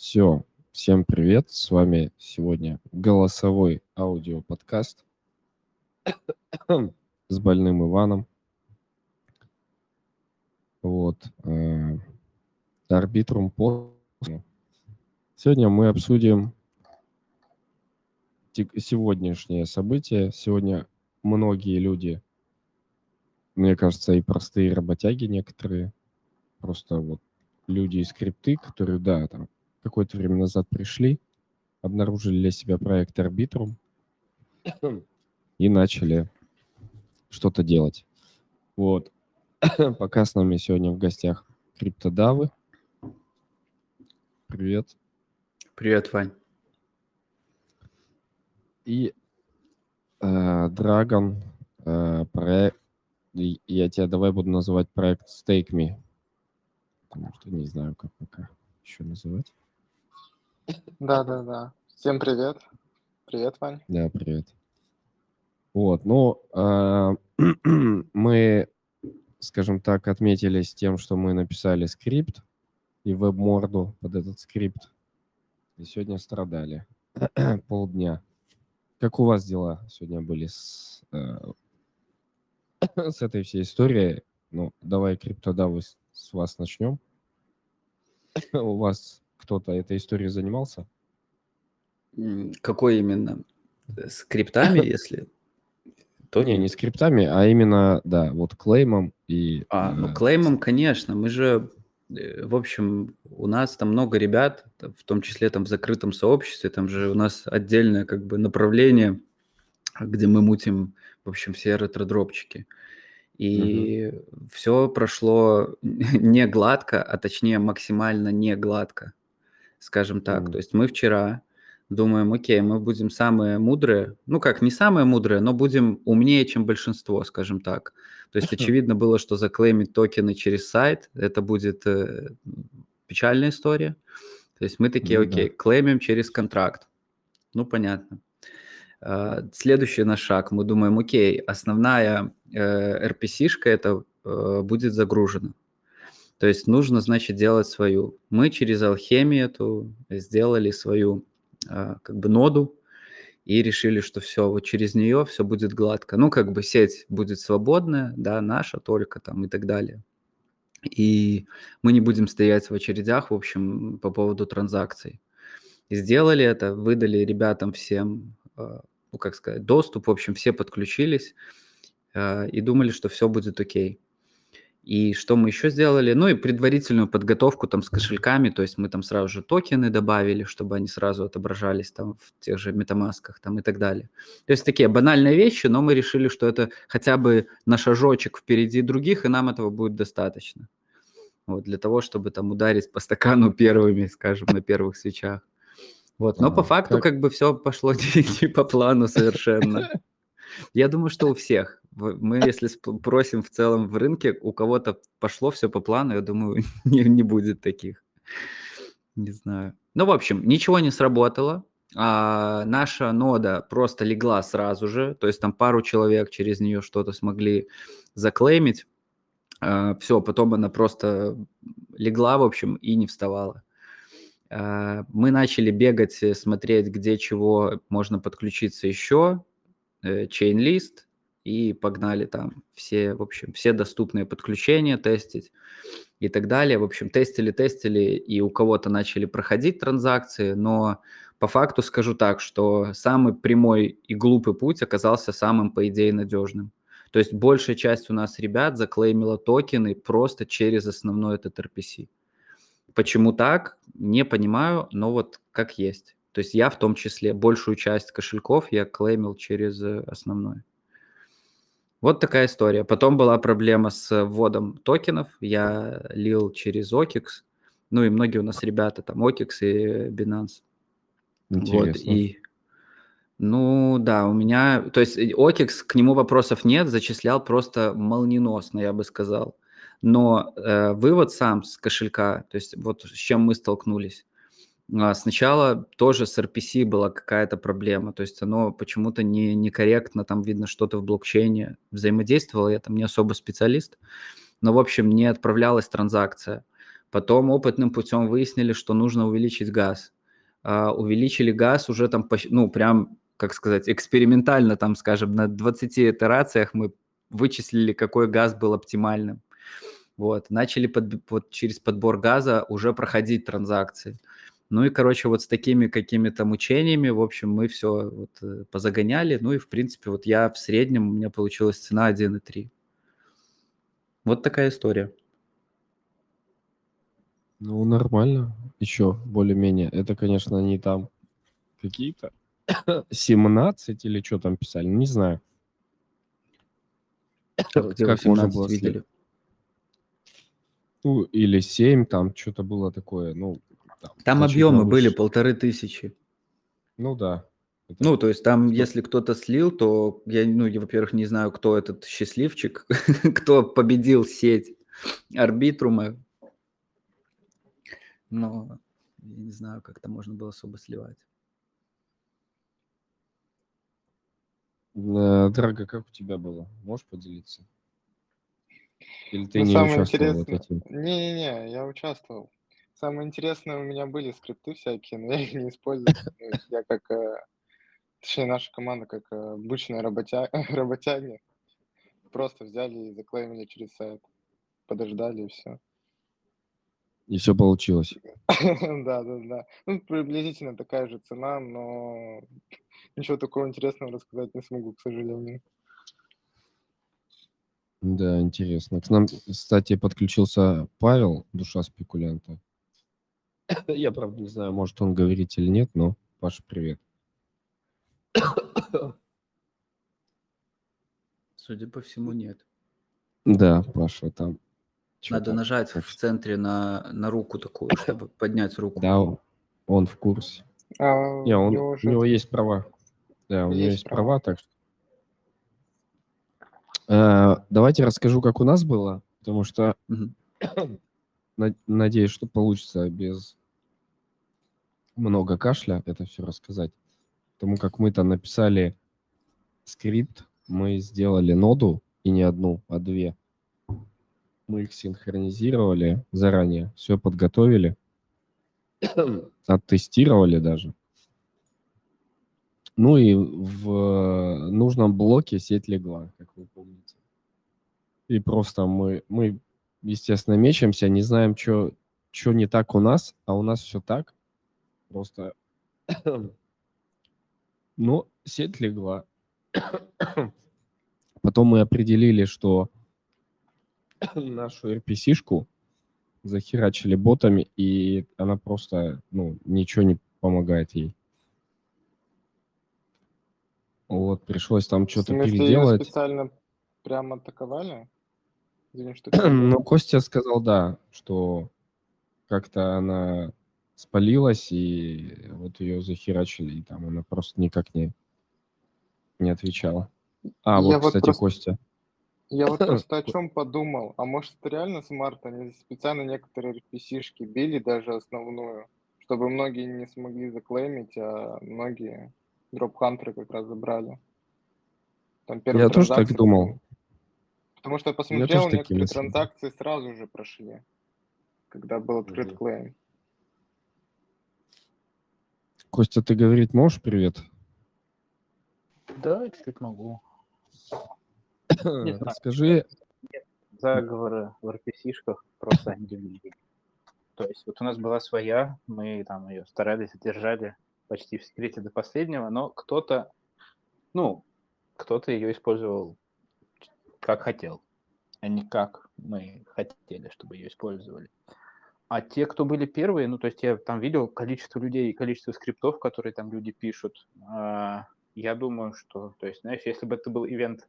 Все, всем привет, с вами сегодня голосовой аудиоподкаст с больным Иваном. Вот, э, арбитрум по... Сегодня мы обсудим сегодняшнее событие. Сегодня многие люди, мне кажется, и простые работяги некоторые, просто вот люди из скрипты, которые, да, там, какое-то время назад пришли, обнаружили для себя проект Arbitrum и начали что-то делать. Вот. Пока с нами сегодня в гостях криптодавы. Привет. Привет, Вань. И э, Dragon э, проект. Я тебя давай буду называть проект Stake Me. Потому что не знаю, как пока еще называть. Да, да, да. Всем привет. Привет, Вань. Да, привет. Вот, ну, э, мы, скажем так, отметились тем, что мы написали скрипт и веб-морду под этот скрипт. И сегодня страдали полдня. Как у вас дела сегодня были с, э, с этой всей историей? Ну, давай, криптодавы, с вас начнем. у вас кто-то этой историей занимался? Какой именно? Скриптами, если? То не, не скриптами, а именно, да, вот клеймом и... А, ну клеймом, конечно, мы же, э, в общем, у нас там много ребят, в том числе там в закрытом сообществе, там же у нас отдельное как бы направление, где мы мутим, в общем, все ретро-дропчики. И угу. все прошло не гладко, а точнее максимально не гладко скажем так. Mm. То есть мы вчера думаем, окей, мы будем самые мудрые, ну как, не самые мудрые, но будем умнее, чем большинство, скажем так. То есть очевидно было, что заклеймить токены через сайт, это будет э, печальная история. То есть мы такие, окей, да. клеймим через контракт. Ну, понятно. Uh, следующий наш шаг, мы думаем, окей, основная э, RPC-шка это э, будет загружена. То есть нужно, значит, делать свою. Мы через алхемию эту сделали свою а, как бы ноду и решили, что все, вот через нее все будет гладко. Ну, как бы сеть будет свободная, да, наша только там и так далее. И мы не будем стоять в очередях, в общем, по поводу транзакций. И сделали это, выдали ребятам всем, а, ну, как сказать, доступ, в общем, все подключились а, и думали, что все будет окей. И что мы еще сделали? Ну и предварительную подготовку там с кошельками, то есть мы там сразу же токены добавили, чтобы они сразу отображались там в тех же метамасках там и так далее. То есть такие банальные вещи, но мы решили, что это хотя бы на шажочек впереди других, и нам этого будет достаточно. Вот, для того, чтобы там ударить по стакану первыми, скажем, на первых свечах. Вот, но а, по факту как... как бы все пошло не, не по плану совершенно. Я думаю, что у всех мы, если спросим в целом в рынке, у кого-то пошло все по плану, я думаю, не, не будет таких. Не знаю. Ну, в общем, ничего не сработало. А, наша нода просто легла сразу же, то есть там пару человек через нее что-то смогли заклеймить. А, все, потом она просто легла, в общем, и не вставала. А, мы начали бегать, э, смотреть, где чего можно подключиться еще. Чейн-лист, и погнали там все, в общем, все доступные подключения тестить и так далее. В общем, тестили, тестили, и у кого-то начали проходить транзакции, но по факту скажу так, что самый прямой и глупый путь оказался самым, по идее, надежным. То есть большая часть у нас ребят заклеймила токены просто через основной этот RPC. Почему так? Не понимаю, но вот как есть. То есть я в том числе большую часть кошельков я клеймил через э, основной. Вот такая история. Потом была проблема с вводом токенов. Я лил через OKX. Ну и многие у нас ребята там OKX и Binance. Интересно. Вот, и, ну да, у меня, то есть OKX, к нему вопросов нет, зачислял просто молниеносно, я бы сказал. Но э, вывод сам с кошелька, то есть вот с чем мы столкнулись. А, сначала тоже с RPC была какая-то проблема, то есть оно почему-то не, некорректно, там видно что-то в блокчейне взаимодействовало, я там не особо специалист, но, в общем, не отправлялась транзакция. Потом опытным путем выяснили, что нужно увеличить газ. А, увеличили газ уже там, ну, прям, как сказать, экспериментально, там, скажем, на 20 итерациях мы вычислили, какой газ был оптимальным. Вот, начали под, вот через подбор газа уже проходить транзакции. Ну и, короче, вот с такими какими-то мучениями, в общем, мы все вот э, позагоняли. Ну и, в принципе, вот я в среднем, у меня получилась цена 1,3. Вот такая история. Ну, нормально. Еще более-менее. Это, конечно, не там какие-то 17 или что там писали, не знаю. Где как можно было видели? Ну, или 7, там что-то было такое, ну, там, там объемы были полторы тысячи. Ну да. Это... Ну, то есть там, если кто-то слил, то я, ну, я, во-первых, не знаю, кто этот счастливчик, кто победил сеть арбитрума. Но я не знаю, как это можно было особо сливать. Э, Дорого, как у тебя было? Можешь поделиться? Или ты ну, не участвовал интересное... в этим? Не-не-не, я участвовал. Самое интересное у меня были скрипты всякие, но я их не использую. Я как, э, точнее, наша команда как э, обычные работя... работяги. Просто взяли и заклеймили через сайт. Подождали и все. И все получилось. Да, да, да. Ну, приблизительно такая же цена, но ничего такого интересного рассказать не смогу, к сожалению. Да, интересно. К нам, кстати, подключился Павел, душа спекулянта. Я, правда, не знаю, может он говорить или нет, но Паша, привет. Судя по всему, нет. Да, Паша там. Надо нажать в центре на, на руку такую, чтобы поднять руку. Да, он в курсе. А, не, он, у него есть права. Да, у него есть права, так что. А, давайте расскажу, как у нас было, потому что надеюсь, что получится без много кашля это все рассказать. Потому как мы там написали скрипт, мы сделали ноду, и не одну, а две. Мы их синхронизировали заранее, все подготовили, оттестировали даже. Ну и в нужном блоке сеть легла, как вы помните. И просто мы, мы естественно, мечемся, не знаем, что не так у нас, а у нас все так. Просто, ну, сеть легла. Потом мы определили, что нашу RPC-шку захерачили ботами, и она просто, ну, ничего не помогает ей. Вот, пришлось там что-то переделать. специально прямо атаковали? Извини, что ну, Костя сказал, да, что как-то она спалилась, и вот ее захерачили, и там она просто никак не, не отвечала. А, вот, Я кстати, просто... Костя. Я вот просто о чем подумал. А может, это реально smart? Они специально некоторые RPC-шки били, даже основную, чтобы многие не смогли заклеймить, а многие дроп-хантеры как раз забрали. Там я тоже так думал. Потому что я посмотрел, я некоторые транзакции сразу же прошли, когда был открыт клейм. Костя, ты говорить можешь привет? Да, чуть могу. Скажи. Заговоры в RPC-шках просто индивидуальные. То есть вот у нас была своя, мы там ее старались, держали почти в секрете до последнего, но кто-то, ну, кто-то ее использовал как хотел, а не как мы хотели, чтобы ее использовали. А те, кто были первые, ну, то есть я там видел количество людей и количество скриптов, которые там люди пишут. А, я думаю, что, то есть, знаешь, если бы это был ивент,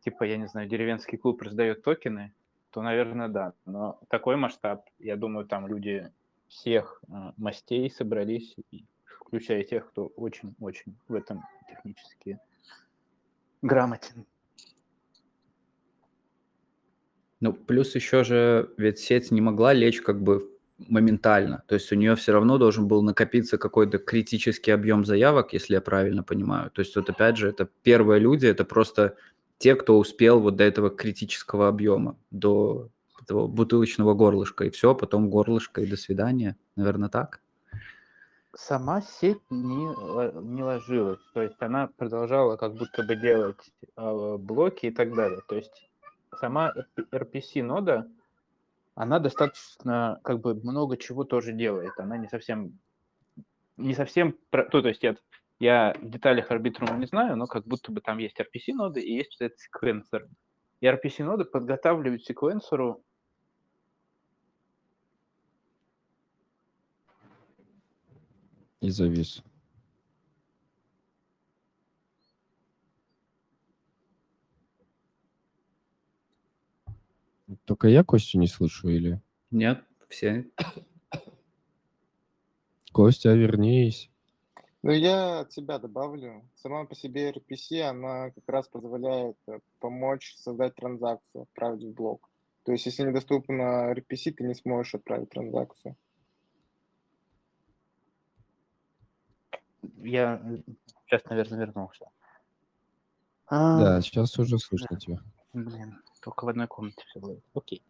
типа, я не знаю, деревенский клуб раздает токены, то, наверное, да. Но такой масштаб, я думаю, там люди всех э, мастей собрались, включая тех, кто очень-очень в этом технически грамотен. Ну, плюс еще же, ведь сеть не могла лечь как бы моментально. То есть у нее все равно должен был накопиться какой-то критический объем заявок, если я правильно понимаю. То есть вот опять же, это первые люди, это просто те, кто успел вот до этого критического объема, до этого бутылочного горлышка, и все, потом горлышко, и до свидания. Наверное, так? Сама сеть не, ло- не ложилась, то есть она продолжала как будто бы делать э, блоки и так далее. То есть сама RPC-нода, она достаточно как бы много чего тоже делает. Она не совсем, не совсем, ну, то есть я, я в деталях арбитрума не знаю, но как будто бы там есть RPC-ноды и есть этот секвенсор. И RPC-ноды подготавливают секвенсору И завис. Только я Костю не слышу или... Нет, все. Костя, вернись. Ну, я от себя добавлю. Сама по себе RPC, она как раз позволяет э, помочь создать транзакцию, отправить в блок. То есть, если недоступна RPC, ты не сможешь отправить транзакцию. Я сейчас, наверное, вернулся. Да, А, сейчас уже слышно тебя. Блин, только в одной комнате все было. Окей.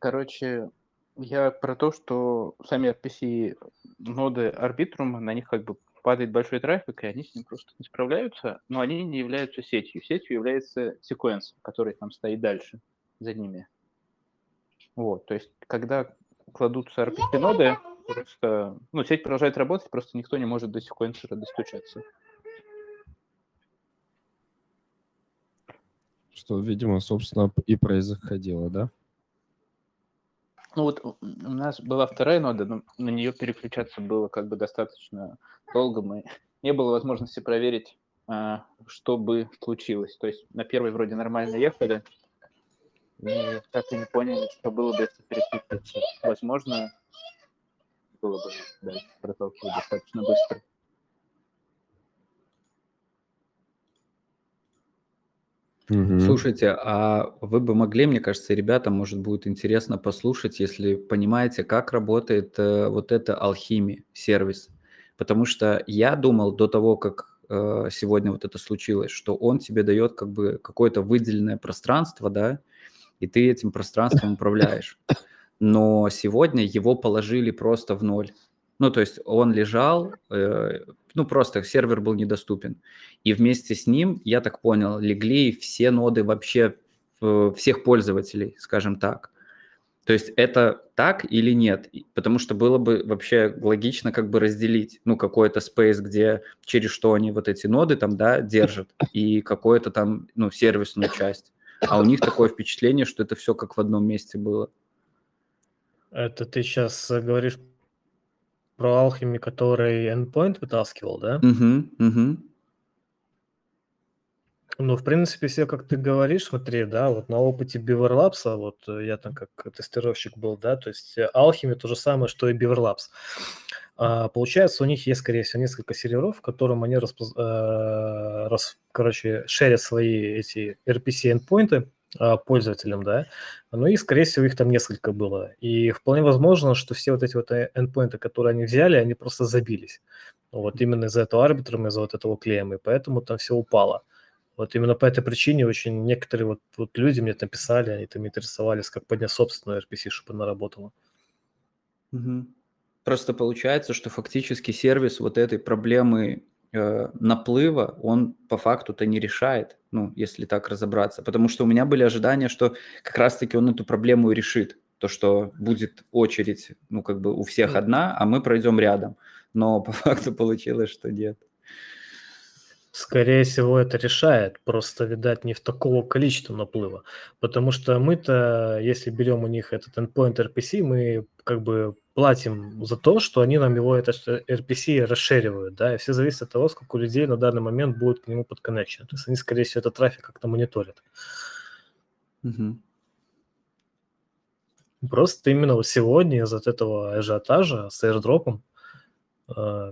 Короче, я про то, что сами RPC ноды арбитрума, на них как бы падает большой трафик, и они с ним просто не справляются, но они не являются сетью. Сетью является секвенс, который там стоит дальше за ними. Вот, то есть, когда кладутся RPC ноды, просто, ну, сеть продолжает работать, просто никто не может до секвенсора достучаться. Что, видимо, собственно, и происходило, да? Ну вот у нас была вторая нода, но на нее переключаться было как бы достаточно долго. Мы не было возможности проверить, а, что бы случилось. То есть на первой вроде нормально ехали, и так и не поняли, что было бы, если переключиться. Возможно, было бы дальше проталкивать достаточно быстро. Мгм. Слушайте, а вы бы могли, мне кажется, ребятам, может, будет интересно послушать, если понимаете, как работает э, вот эта алхимия, сервис. Потому что я думал до того, как э, сегодня вот это случилось, что он тебе дает как бы какое-то выделенное пространство, да, и ты этим пространством управляешь. Но сегодня его положили просто в ноль. Ну, то есть он лежал, э, ну, просто сервер был недоступен. И вместе с ним, я так понял, легли все ноды вообще э, всех пользователей, скажем так. То есть это так или нет? Потому что было бы вообще логично как бы разделить, ну, какой-то space, где через что они вот эти ноды там, да, держат, и какую-то там, ну, сервисную часть. А у них такое впечатление, что это все как в одном месте было. Это ты сейчас говоришь про алхими, который endpoint вытаскивал, да? Угу, угу. Ну, в принципе, все, как ты говоришь, смотри, да, вот на опыте Beaverlabs, вот э, я там как тестировщик был, да, то есть э, Alchemy то же самое, что и Beaverlabs. А, получается, у них есть, скорее всего, несколько серверов, в котором они, распоз- э, рас- короче, шерят свои эти RPC-эндпоинты пользователям, да, ну и, скорее всего, их там несколько было. И вполне возможно, что все вот эти вот э, эндпоинты, которые они взяли, они просто забились. Вот именно из-за этого арбитрума, из-за вот этого клеема, и поэтому там все упало. Вот именно по этой причине очень некоторые вот, вот люди мне там писали, они там интересовались, как поднять собственную RPC, чтобы она работала. Мгм. Просто получается, что фактически сервис вот этой проблемы э, наплыва, он по факту-то не решает, ну, если так разобраться. Потому что у меня были ожидания, что как раз-таки он эту проблему и решит. То, что будет очередь, ну, как бы у всех одна, а мы пройдем рядом. Но по факту получилось, что нет. Скорее всего, это решает, просто, видать, не в такого количества наплыва. Потому что мы-то, если берем у них этот endpoint RPC, мы как бы платим за то, что они нам его, это RPC, расширивают, да, и все зависит от того, сколько людей на данный момент будет к нему подконнекчено. То есть они, скорее всего, этот трафик как-то мониторят. Мгм. Просто именно вот сегодня из-за этого ажиотажа с airdropом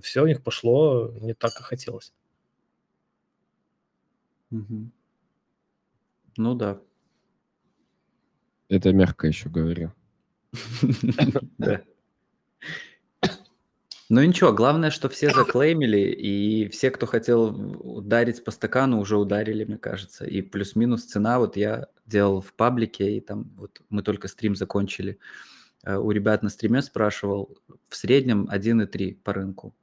все у них пошло не так, как хотелось. Мгм. Ну да. Это мягко еще говорю. Да. Ну ничего, главное, что все заклеймили, и все, кто хотел ударить по стакану, уже ударили, мне кажется. И плюс-минус цена, вот я делал в паблике, и там вот мы только стрим закончили. Э, у ребят на стриме спрашивал, в среднем 1,3 по рынку.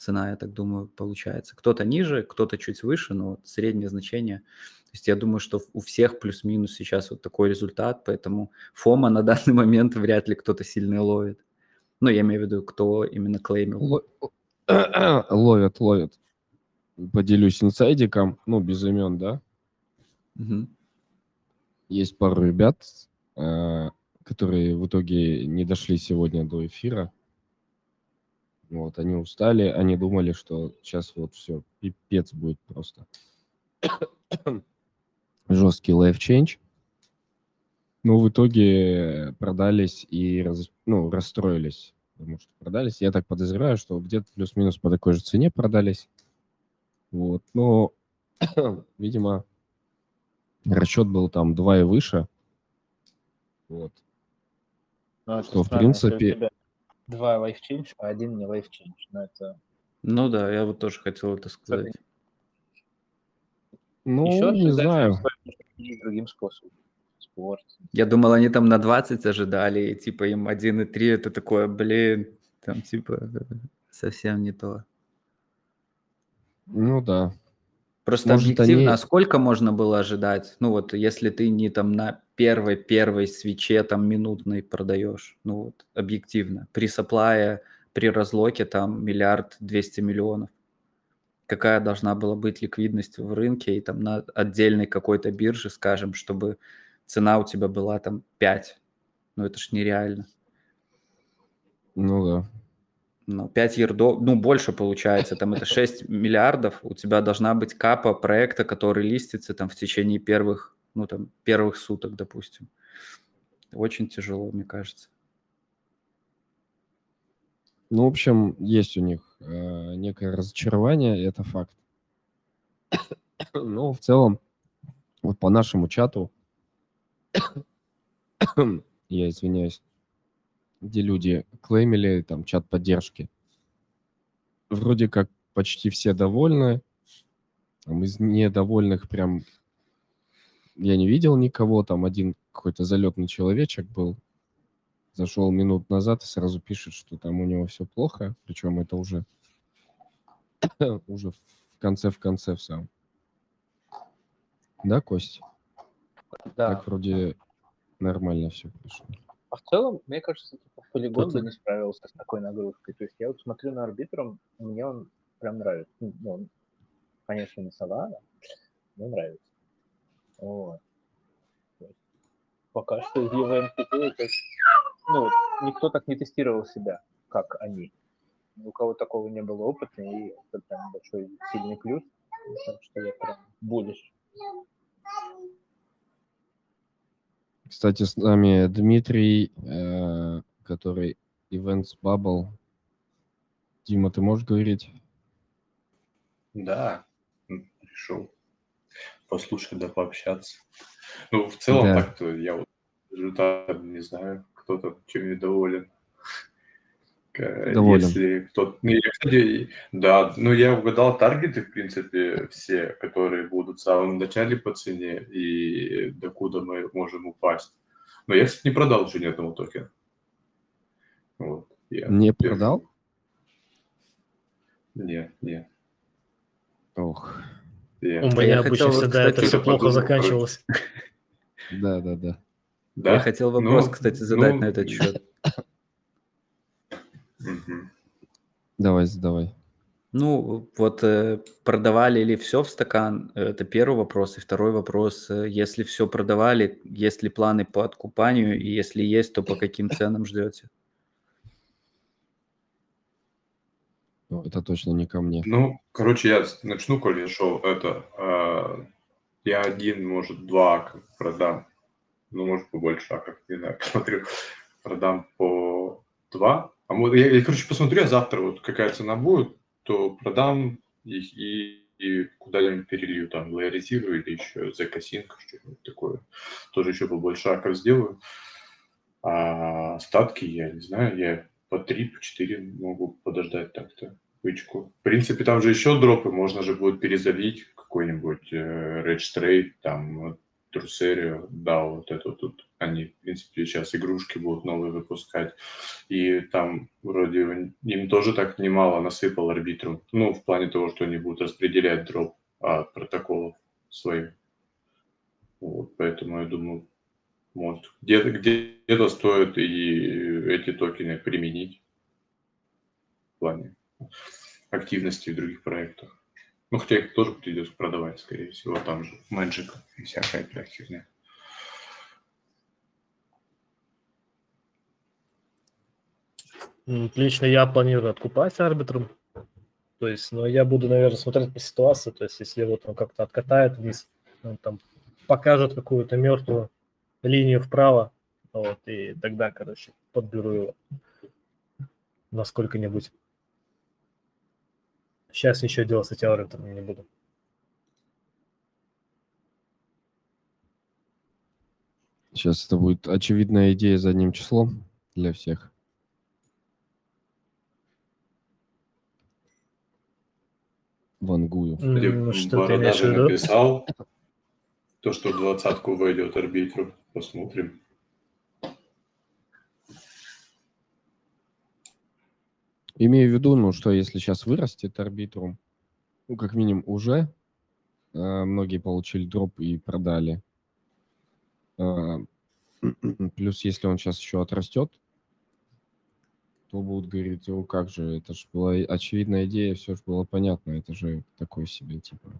Цена, я так думаю, получается. Кто-то ниже, кто-то чуть выше, но вот среднее значение. То есть я думаю, что у всех плюс-минус сейчас вот такой результат, поэтому фома на данный момент вряд ли кто-то сильно ловит. Ну, я имею в виду, кто именно клеймил. Ло- Ловят, ловят. Поделюсь инсайдиком, ну, без имен, да. Мгм. Есть пару ребят, э, которые в итоге не дошли сегодня до эфира. Вот, они устали, они думали, что сейчас вот все, пипец будет просто. Жесткий life change. Но в итоге продались и раз- ну, расстроились, потому что продались. Я так подозреваю, что где-то плюс-минус по такой же цене продались. Вот, но, видимо, расчет был там 2 и выше. Вот. Ну, Что, в принципе- Два life change, а один не life change. Но это Ну да, я вот тоже хотел это сказать. Ну, еще не знаю. другим способом. Спорт. Я думал, они там на 20 ожидали, и типа им 1,3 это такое, блин, там типа совсем не то. Ну да. Просто Может, объективно, они- а сколько можно было ожидать? Ну вот, если ты не там на первой первой свече там минутной продаешь, ну вот, объективно, при саплае, при разлоке там миллиард двести миллионов. Какая должна была быть ликвидность в рынке и там на отдельной какой-то бирже, скажем, чтобы цена у тебя была там 5. Ну это ж нереально. Ну да. Ну, 5 ердов, ну, больше получается, там это 6 миллиардов, у тебя должна быть капа проекта, который листится там в течение первых, ну, там, первых суток, допустим. Очень тяжело, мне кажется. Ну, в общем, есть у них э, некое разочарование, это факт. Но в целом, вот по нашему чату, я извиняюсь, где люди клеймили, там, чат поддержки, вроде как почти все довольны. Там из недовольных прям я не видел никого, там один какой-то залетный человечек был, зашел минут назад и сразу пишет, что там у него все плохо, причем это уже уже в конце в конце в самом. Да, Кость? Да. Так вроде нормально все прошло. А в целом, мне кажется, типа, полигон Тут- бы не справился с такой нагрузкой. То есть я вот смотрю на арбитром, мне он прям нравится. Ну, он, конечно, не Солана, но нравится. Вот. Пока что из UVMPT это, ну, вот никто так не тестировал себя, как они. Ни У кого такого не было опыта, и это прям большой сильный плюс. Так что я прям будешь. Кстати, с нами Дмитрий, э, который Events Bubble. Дима, ты можешь говорить? Да, решил послушать да пообщаться. Ну, в целом Да. так-то я вот результатом не знаю, кто там чем недоволен. К- Доволен. Если кто-то... Ну, я, кстати, да, ну я угадал таргеты, в принципе, все, которые будут в самом начале по цене и докуда мы можем упасть. Но я, кстати, не продал еще ни одного токена. Вот, я Не держу. продал? Нет, нет. Ох, Я- У я меня хотел обычно вот, всегда это кстати, все плохо подумал, заканчивалось. да, да, да. Да? Я хотел вопрос, Ну, кстати, задать ну, на этот счет. Давай, задавай. Ну, вот э, продавали ли все в стакан? э, Это первый вопрос. И второй вопрос, э, если все продавали, есть ли планы по откупанию? И если есть, то по каким ценам ждете? Ну, это точно не ко мне. Ну, короче, я начну, коли шоу. Это а, я один, может, два продам. Ну, может, побольше акков, не знаю, посмотрю. Продам по два. А я, я, короче, посмотрю, а завтра вот какая цена будет, то продам их и, и куда-нибудь перелью, там, лояризирую или еще за косинку, что-нибудь такое. Тоже еще побольше акков сделаю. А остатки, я не знаю, я по 3, по 4 могу подождать так-то бычку. В принципе, там же еще дропы, можно же будет перезалить какой-нибудь э, Rage Trade, там Трусерию, да, вот это тут они, в принципе, сейчас игрушки будут новые выпускать. И там вроде им тоже так немало насыпал арбитру. Ну, в плане того, что они будут распределять дроп от протоколов своих. Вот, поэтому я думаю, может, где-то где-то стоит и эти токены применить в плане активности в других проектах. Ну, хотя их тоже придется продавать, скорее всего, там же Magic и всякая такая херня. Лично я планирую откупать арбитром. То есть, но я буду, наверное, смотреть по ситуации. То есть, если вот он как-то откатает вниз, он там покажет какую-то мертвую линию вправо, вот, и тогда, короче, подберу его на сколько-нибудь. Сейчас ничего делать с этим арбитром не буду. Сейчас это будет очевидная идея задним числом для всех. Вангую. М, Что ты имеешь в виду? написал, то, что в двадцатку войдет арбитру. Посмотрим. Имею в виду, ну, что если сейчас вырастет арбитрум, ну, как минимум уже э, многие получили дроп и продали. Э, плюс, если он сейчас еще отрастет, то будут говорить, о, как же, это же была очевидная идея, все же было понятно, это же такой себе, типа.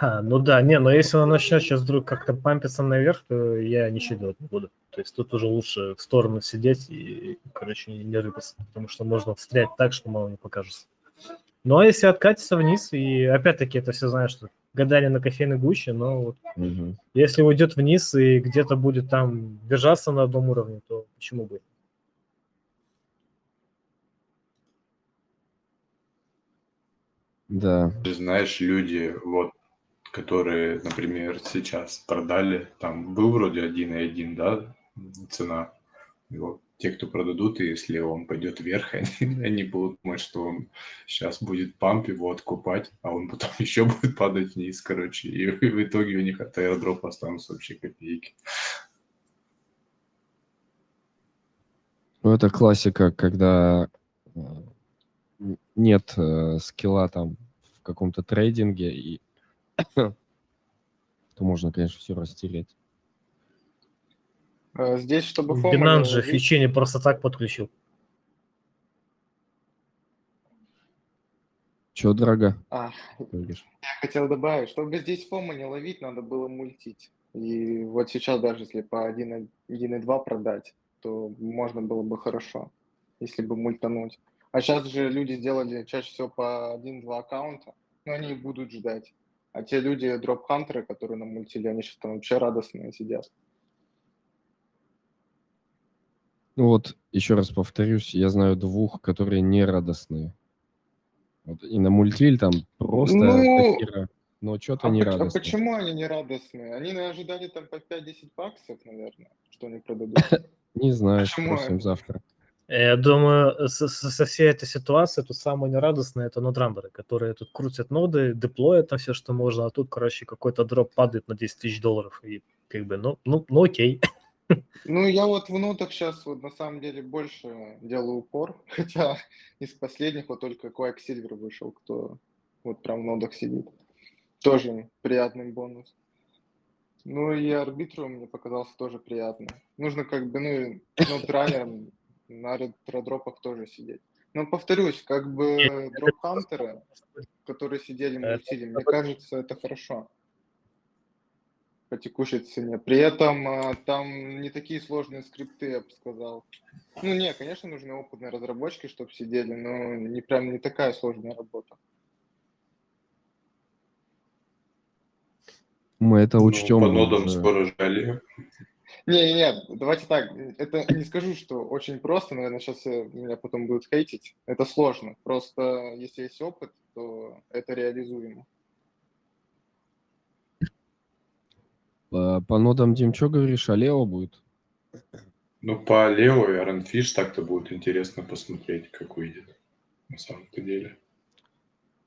А, ну да, не, но если он начнет сейчас вдруг как-то пампиться наверх, то я ничего делать не буду. То есть тут уже лучше в сторону сидеть и, короче, не, рыпаться, потому что можно встрять так, что мало не покажется. Ну а если откатиться вниз, и опять-таки это все знаешь, что гадание на кофейной гуще, но вот Мгм. если уйдет вниз и где-то будет там держаться на одном уровне, то почему бы? Да. Ты знаешь, люди, вот, которые, например, сейчас продали, там был вроде 1,1, да, цена. И вот те, кто продадут, и если он пойдет вверх, они, они будут думать, что он сейчас будет памп его откупать, а он потом еще будет падать вниз, короче. И в итоге у них от аэродропа останутся вообще копейки. Ну, это классика, когда э, нет э, скилла там в каком-то трейдинге, и то можно, конечно, все растереть. Э, Здесь, чтобы фома Binance же фичи не просто так подключил. Че, дорога? А, говоришь? я хотел добавить, чтобы здесь фома не ловить, надо было мультить. И вот сейчас даже если по 1.2 продать, то можно было бы хорошо, если бы мультануть. А сейчас же люди сделали чаще всего по 1-2 аккаунта, но они и будут ждать. А те люди, дроп-хантеры, которые на мультили, они сейчас там вообще радостные сидят. Ну вот, еще раз повторюсь, я знаю двух, которые не радостные. Вот, и на мультиль там просто Ну, хера, но что-то А, не а радостные. почему они не радостные? Они ожидали там по 5-10 баксов, наверное, что они продадут. Не знаю, спросим завтра. Я думаю, со, со- со всей этой ситуацией тут самое нерадостное это нодрамберы, которые тут крутят ноды, деплоят там все, что можно, а тут, короче, какой-то дроп падает на 10 тысяч долларов. И как бы, ну, ну, ну окей. Ну, я вот в нотах сейчас вот на самом деле больше делаю упор, хотя из последних вот только Quack Silver вышел, кто вот прям в нодах сидит. Тоже приятный бонус. Ну и арбитру мне показался тоже приятно. Нужно как бы, ну, нот раннером на ретродропах тоже сидеть. Но повторюсь, как бы дроп-хантеры, которые сидели Это- мультили, мне кажется, это хорошо по текущей цене. При этом а, там не такие сложные скрипты, я бы сказал. Ну, не, конечно, нужны опытные разработчики, чтобы сидели, но не прям не такая сложная работа. Мы это Ну, учтем. по нодам уже. скоро жали. Не, не, не, давайте так. Это не скажу, что очень просто, наверное, сейчас меня потом будут хейтить. Это сложно. Просто если есть опыт, то это реализуемо. По, по нодам, Дим, что говоришь, Алео будет? Ну, по Лео и Fish так-то будет интересно посмотреть, как выйдет на самом-то деле.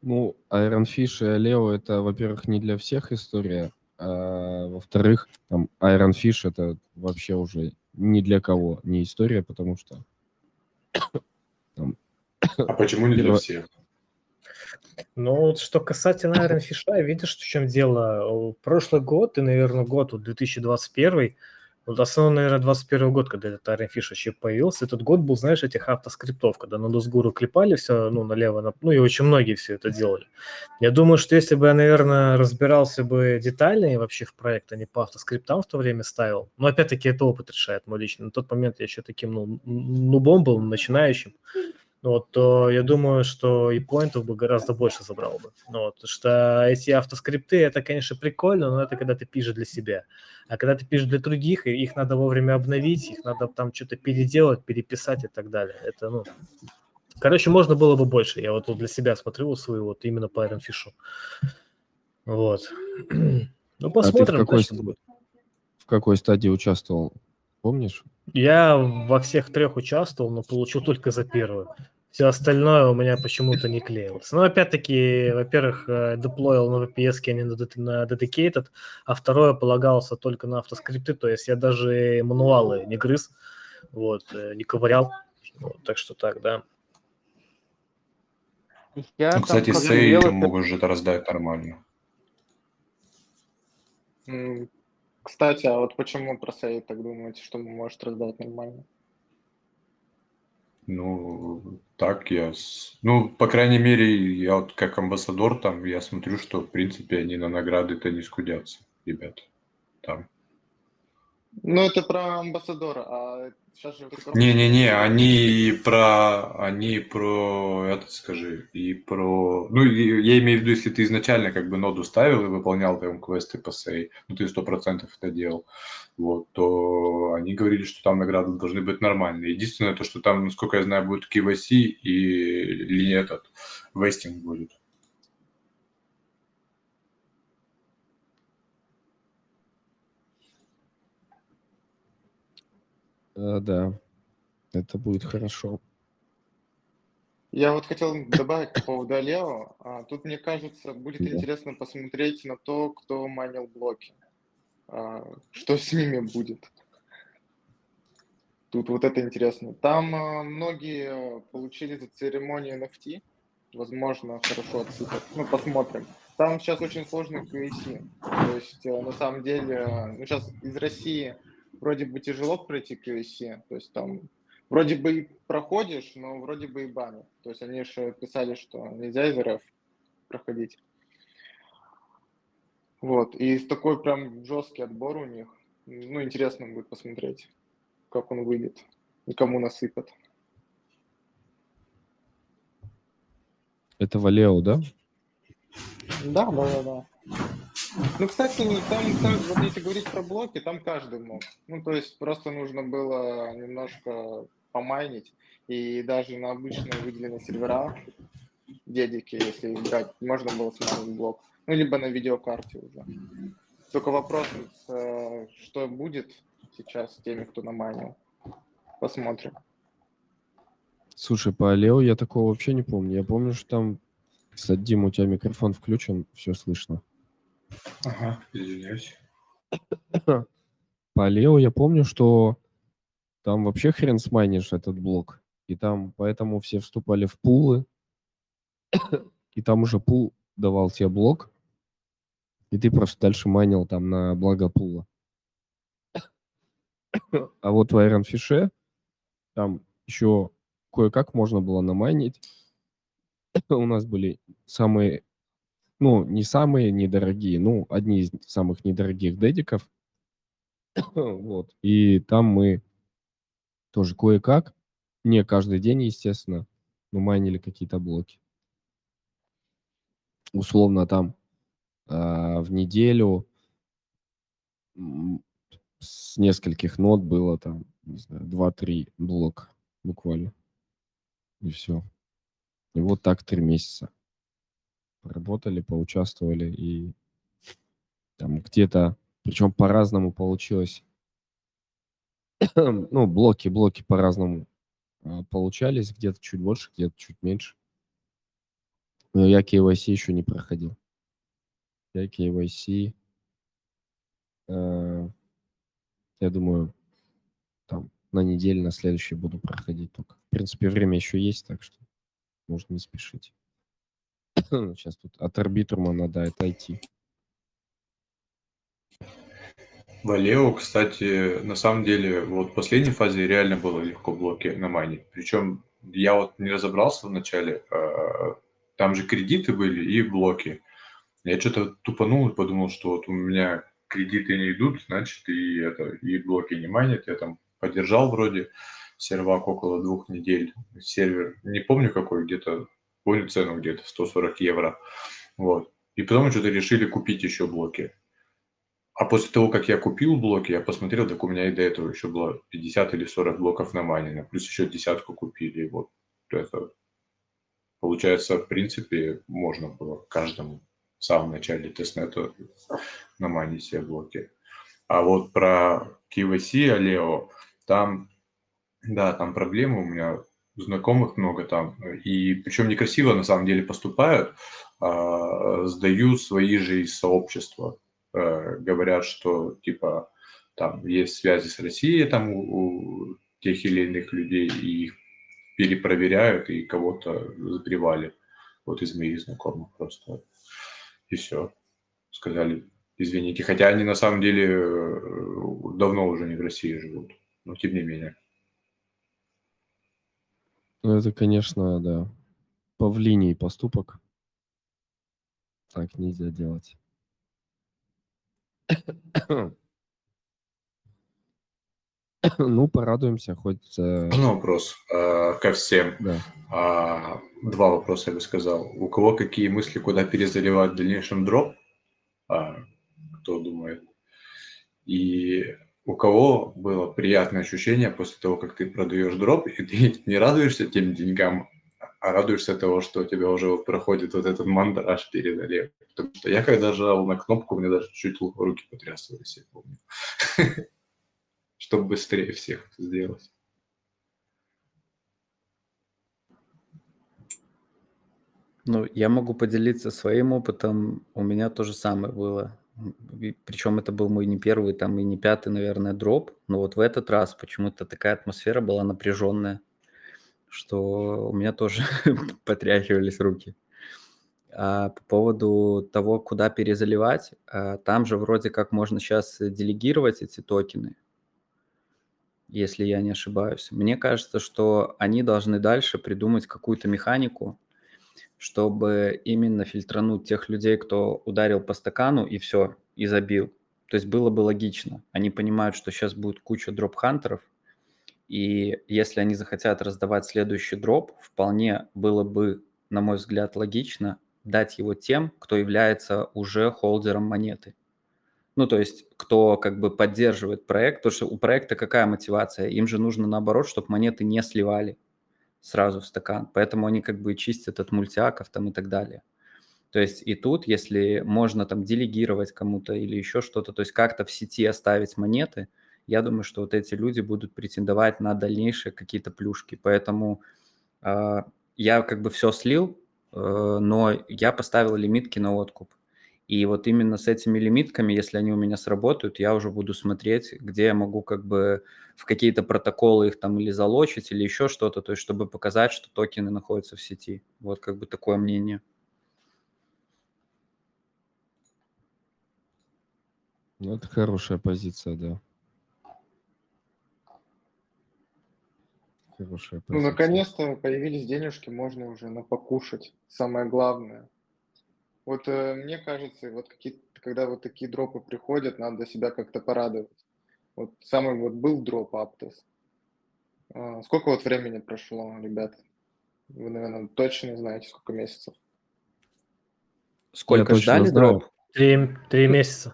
Ну, Iron Fish и Лео это, во-первых, не для всех история, а во-вторых, там Iron Fish это вообще уже ни для кого не история, потому что А почему не для всех? Ну, вот что касательно Iron Fish, видишь, в чем дело? Прошлый год и, наверное, год, вот 2021, вот основной, наверное, 21 год, когда этот Iron Fish вообще появился, этот год был, знаешь, этих автоскриптов, когда на Досгуру клепали все, ну, налево, на- ну, и очень многие все это делали. Я думаю, что если бы я, наверное, разбирался бы детальнее вообще в проект, а не по автоскриптам в то время ставил, но опять-таки это опыт решает мой личный. На тот момент я еще таким, ну, нубом был, начинающим. Ну вот, то я думаю, что и поинтов бы гораздо больше забрал бы. Ну, вот, что эти автоскрипты, это, конечно, прикольно, но это когда ты пишешь для себя. А когда ты пишешь для других, их надо вовремя обновить, их надо там что-то переделать, переписать и так далее. Это, ну... Короче, можно было бы больше. Я вот тут для себя смотрю свою вот именно по Iron Fish. Вот. Ну, посмотрим, какой точно ст- будет. в какой стадии участвовал, помнишь? Я во всех трех участвовал, но получил только за первую. Все остальное у меня почему-то не клеилось. Но опять-таки, во-первых, э, деплоил на VPS, а не на Dedicated, а второе полагался только на автоскрипты, то есть я даже мануалы не грыз, вот, э, не ковырял. Вот, так что так, да. Я Ну, кстати, Сей делал, там могут же это раздать нормально. Кстати, а вот почему про Сейд так думаете, что может раздать нормально? Ну, так я... Ну, по крайней мере, я вот как амбассадор там, я смотрю, что, в принципе, они на награды-то не скудятся, ребята. Там. Ну, это про амбассадора, а сейчас же... в Не-не-не, они про, они про, это скажи, и про, ну, и- я имею в виду, если ты изначально как бы ноду ставил и выполнял там квесты по сей, ну, ты сто процентов это делал, вот, то они говорили, что там награды должны быть нормальные. Единственное, то, что там, насколько я знаю, будет KYC и, или этот, вестинг будет. Э, да, это будет хорошо. Я вот хотел добавить по поводу Лео. А, Тут, мне кажется, будет Да. интересно посмотреть на то, кто майнил блоки. А, Что с ними будет. Тут вот это интересно. Там а, многие получили за церемонию NFT. Возможно, хорошо отсыпать. Ну, посмотрим. Там сейчас очень сложный QAC. То есть, э, на самом деле, э, ну, сейчас из России вроде бы тяжело пройти QAC. То есть, там вроде бы и проходишь, но вроде бы и банят. То есть, они же писали, что нельзя из РФ проходить. Вот. И такой прям жесткий отбор у них. Ну, интересно будет посмотреть, как он выйдет и кому насыпят. Это Валео, да? Да, да, да, да. Ну, кстати, там, там, вот если говорить про блоки, там каждый мог. Ну, то есть просто нужно было немножко помайнить, и даже на обычные выделенные сервера, дедики, если играть, можно было смайнить блок. Ну, либо на видеокарте уже. Только вопрос, э, что будет сейчас с теми, кто намайнил. Посмотрим. Слушай, по Лео я такого вообще не помню. Я помню, что там... Кстати, Дима, у тебя микрофон включен, все слышно. Ага, извиняюсь. По Лео я помню, что там вообще хрен смайнишь этот блок. И там поэтому все вступали в пулы. И там уже пул давал тебе блок. И ты просто дальше майнил там на благо пула. А вот в Iron Fish там еще кое-как можно было намайнить. У нас были самые, ну, не самые недорогие, ну, одни из самых недорогих дедиков. Вот. И там мы тоже кое-как, не каждый день, естественно, мы майнили какие-то блоки. Условно там а, в неделю с нескольких нот было там, не знаю, 2-3 блока буквально. И все. И вот так три месяца. Поработали, поучаствовали и там где-то, причем по-разному получилось. ну, блоки, блоки по-разному а, получались, где-то чуть больше, где-то чуть меньше. Но я KYC еще не проходил. Я KYC, э, я думаю, там на неделю, на следующий буду проходить только. В принципе, время еще есть, так что можно не спешить. Сейчас тут от арбитрума надо отойти. Валео, кстати, на самом деле, вот в последней фазе реально было легко блоки на майне. Причем я вот не разобрался вначале, а, там же кредиты были и блоки. Я что-то тупанул и подумал, что вот у меня кредиты не идут, значит, и, это, и блоки не майнят. Я там поддержал вроде сервак около двух недель. Сервер, не помню какой, где-то, помню цену где-то 140 евро. Вот. И потом что-то решили купить еще блоки. А после того, как я купил блоки, я посмотрел, так у меня и до этого еще было 50 или 40 блоков на майнинг, плюс еще десятку купили. Вот это, получается, в принципе, можно было каждому в самом начале тестнета намайнить все блоки. А вот про KYC, Aleo, там, да, там проблемы у меня знакомых много там, и причем некрасиво на самом деле поступают, а, сдают свои же из сообщества э, говорят, что типа там есть связи с Россией там у, у тех или иных людей, и их перепроверяют, и кого-то запревали. Вот из моих знакомых просто. И все. Сказали, извините. Хотя они на самом деле э, давно уже не в России живут. Но тем не менее. Ну, это, конечно, да, павлиний поступок. Так нельзя делать. Ну, порадуемся, хоть... Ну, вопрос э, ко всем. Да. А, два вопроса, я бы сказал. У кого какие мысли, куда перезаливать в дальнейшем дроп? А, кто думает? И у кого было приятное ощущение после того, как ты продаешь дроп, и ты не радуешься тем деньгам, а радуешься того, что у тебя уже вот проходит вот этот мандраж перед Потому что я когда жал на кнопку, меня даже чуть руки потрясывались, я помню. Чтобы быстрее всех сделать. Ну, я могу поделиться своим опытом. У меня то же самое было. Причем это был мой не первый, там и не пятый, наверное, дроп. Но вот в этот раз почему-то такая атмосфера была напряженная, что у меня тоже потряхивались руки. А по поводу того, куда перезаливать, а, там же вроде как можно сейчас делегировать эти токены, если я не ошибаюсь. Мне кажется, что они должны дальше придумать какую-то механику, чтобы именно фильтрануть тех людей, кто ударил по стакану и все, и забил. То есть было бы логично. Они понимают, что сейчас будет куча дроп-хантеров, и если они захотят раздавать следующий дроп, вполне было бы, на мой взгляд, логично дать его тем, кто является уже холдером монеты. Ну, то есть, кто как бы поддерживает проект, потому что у проекта какая мотивация? Им же нужно наоборот, чтобы монеты не сливали сразу в стакан. Поэтому они как бы чистят от мультиаков там и так далее. То есть и тут, если можно там делегировать кому-то или еще что-то, то есть как-то в сети оставить монеты, я думаю, что вот эти люди будут претендовать на дальнейшие какие-то плюшки. Поэтому э, я как бы все слил, э, но я поставил лимитки на откуп. И вот именно с этими лимитками, если они у меня сработают, я уже буду смотреть, где я могу как бы в какие-то протоколы их там или залочить, или еще что-то, то есть чтобы показать, что токены находятся в сети. Вот как бы такое мнение. Ну, это хорошая позиция, да. Хорошая Ну, позиция. наконец-то появились денежки, можно уже на покушать. Самое главное. Вот э, мне кажется, вот какие, когда вот такие дропы приходят, надо себя как-то порадовать. Вот самый вот был дроп Аптос. А, сколько вот времени прошло, ребят? Вы, наверное, точно знаете, сколько месяцев. Сколько точно ждали дроп? Три, три месяца.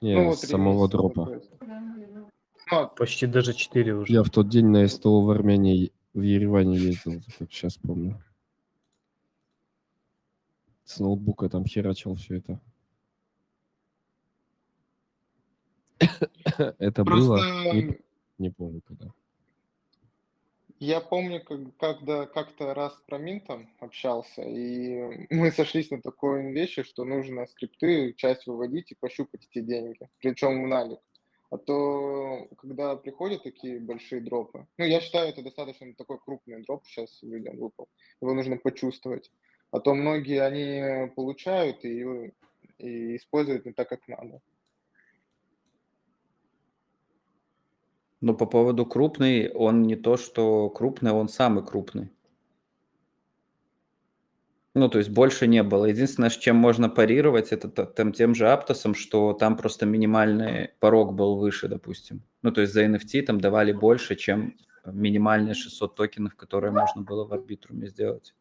Не, ну, вот самого месяца дропа. Ну, а Почти даже четыре уже. Я в тот день на СТО в Армении, в Ереване ездил, как сейчас помню. С ноутбука там херачил все это. Это было... не- Просто Не помню когда. Я помню, как, когда как-то раз с Проминтом общался, и мы сошлись на такой вещи, что нужно скрипты часть выводить и пощупать эти деньги, причем в налик. А то, когда приходят такие большие дропы, ну, я считаю, это достаточно такой крупный дроп сейчас людям выпал, его нужно почувствовать. А то многие, они получают и, и используют не так, как надо. Но по поводу крупный, он не то, что крупный, он самый крупный. Ну, то есть больше не было. Единственное, с чем можно парировать, это там, тем же Аптосом, что там просто минимальный порог был выше, допустим. Ну, то есть за NFT там давали больше, чем минимальные 600 токенов, которые можно было в арбитруме сделать.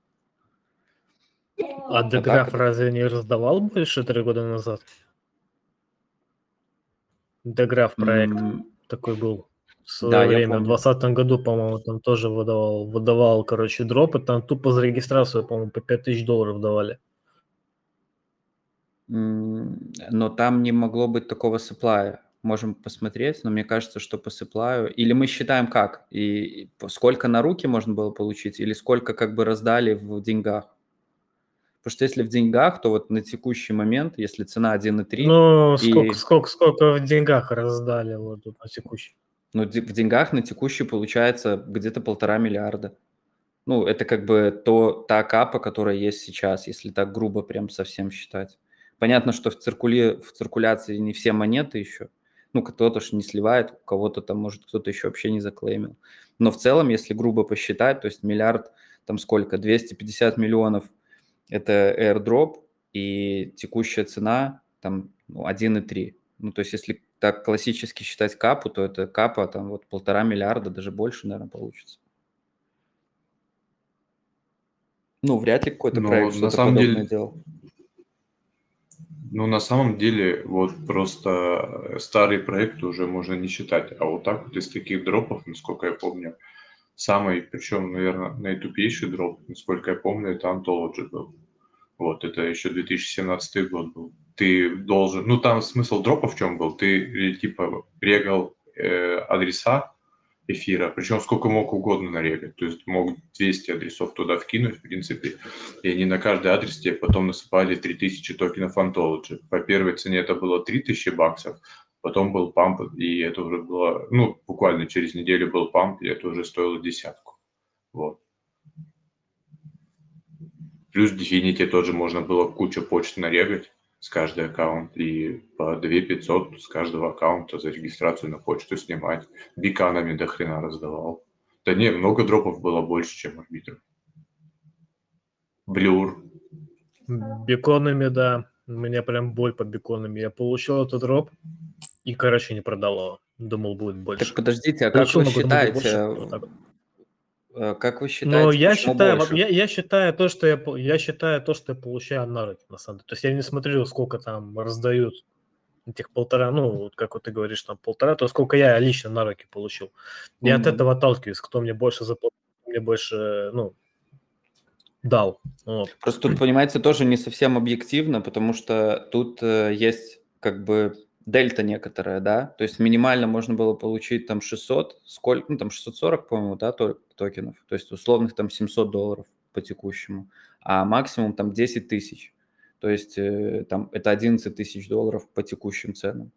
А Деграф а разве не раздавал больше три года назад? Деграф проект mm. такой был в свое да, время. В 2020 году, по-моему, там тоже выдавал, выдавал, короче, дропы. Там тупо за регистрацию, по-моему, по 5000 долларов давали. Но там не могло быть такого сапплая. Можем посмотреть, но мне кажется, что по сапплаю... Или мы считаем как? И сколько на руки можно было получить, или сколько как бы раздали в деньгах? Потому что если в деньгах, то вот на текущий момент, если цена 1,3... Ну, и... сколько, сколько, сколько в деньгах раздали вот на текущий? Ну, в деньгах на текущий получается где-то полтора миллиарда. Ну, это как бы то, та капа, которая есть сейчас, если так грубо прям совсем считать. Понятно, что в, циркули, в циркуляции не все монеты еще. Ну, кто-то же не сливает, у кого-то там, может, кто-то еще вообще не заклеймил. Но в целом, если грубо посчитать, то есть миллиард, там сколько, 250 миллионов – это airdrop, и текущая цена там ну, 1,3. Ну, то есть если так классически считать капу, то это капа там вот полтора миллиарда, даже больше, наверное, получится. Ну, вряд ли какой-то Но проект на самом деле, делал. Ну, на самом деле, вот просто старый проект уже можно не считать. А вот так вот из таких дропов, насколько я помню, самый, причем, наверное, наитупейший дроп, насколько я помню, это Anthology был. Вот, это еще 2017 год был ты должен, ну там смысл дропа в чем был, ты типа регал э, адреса эфира, причем сколько мог угодно нарегать, то есть мог 200 адресов туда вкинуть, в принципе, и они на каждый адрес тебе потом насыпали 3000 токенов Ontology. По первой цене это было 3000 баксов, потом был памп, и это уже было, ну, буквально через неделю был памп, и это уже стоило десятку. Вот. Плюс в Definity тоже можно было кучу почт нарегать, с каждый аккаунт и по 2 500 с каждого аккаунта за регистрацию на почту снимать. Биканами до хрена раздавал. Да не, много дропов было больше, чем арбитр. Блюр. Беконами, да. У меня прям боль по беконами. Я получил этот дроп и, короче, не продал его. Думал, будет больше. Так подождите, а Получил, как вы считаете, больше, Э, как вы считаете? Ну, я считаю, я, я считаю то, что я, я считаю то, что я получаю на руки, на самом деле. То есть я не смотрю, сколько там раздают этих полтора, ну, как вот ты говоришь, там полтора, то сколько я лично на руки получил. Я mm-hmm. от этого отталкиваюсь, кто мне больше заплатил, мне больше, ну, дал. Вот. Просто тут, понимаете, тоже не совсем объективно, потому что тут э, есть как бы дельта некоторая, да, то есть минимально можно было получить там 600, сколько, ну там 640, по-моему, да, токенов, то есть условных там 700 долларов по текущему, а максимум там 10 тысяч, то есть э, там это 11 тысяч долларов по текущим ценам.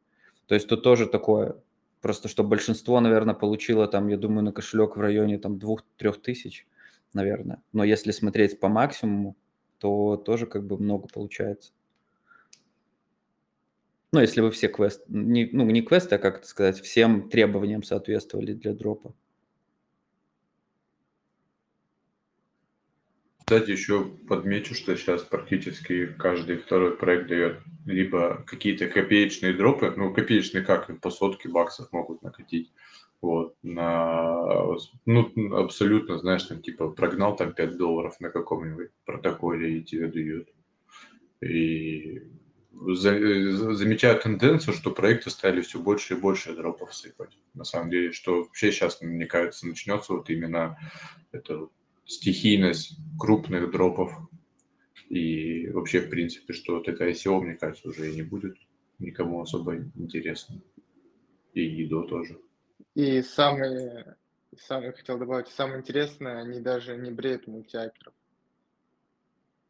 То есть тут тоже такое, просто что большинство, наверное, получило там, я думаю, на кошелек в районе там 2-3 тысяч, наверное. Но если смотреть по максимуму, то тоже как бы много получается. Ну, если вы все квесты, не, ну, не квесты, а как это сказать, всем требованиям соответствовали для дропа. Кстати, еще подмечу, что сейчас практически каждый второй проект дает либо какие-то копеечные дропы, ну, копеечные как, по сотке баксов могут накатить, вот, на, ну, абсолютно, знаешь, там, типа, прогнал там 5 долларов на каком-нибудь протоколе и тебе дают. И замечаю тенденцию, что проекты стали все больше и больше дропов сыпать. На самом деле, что вообще сейчас, мне кажется, начнется вот именно эта стихийность крупных дропов. И вообще, в принципе, что вот это ICO, мне кажется, уже и не будет никому особо интересно. И ИДО тоже. И самый, самый хотел добавить, самое интересное, они даже не бреют мультиаперов.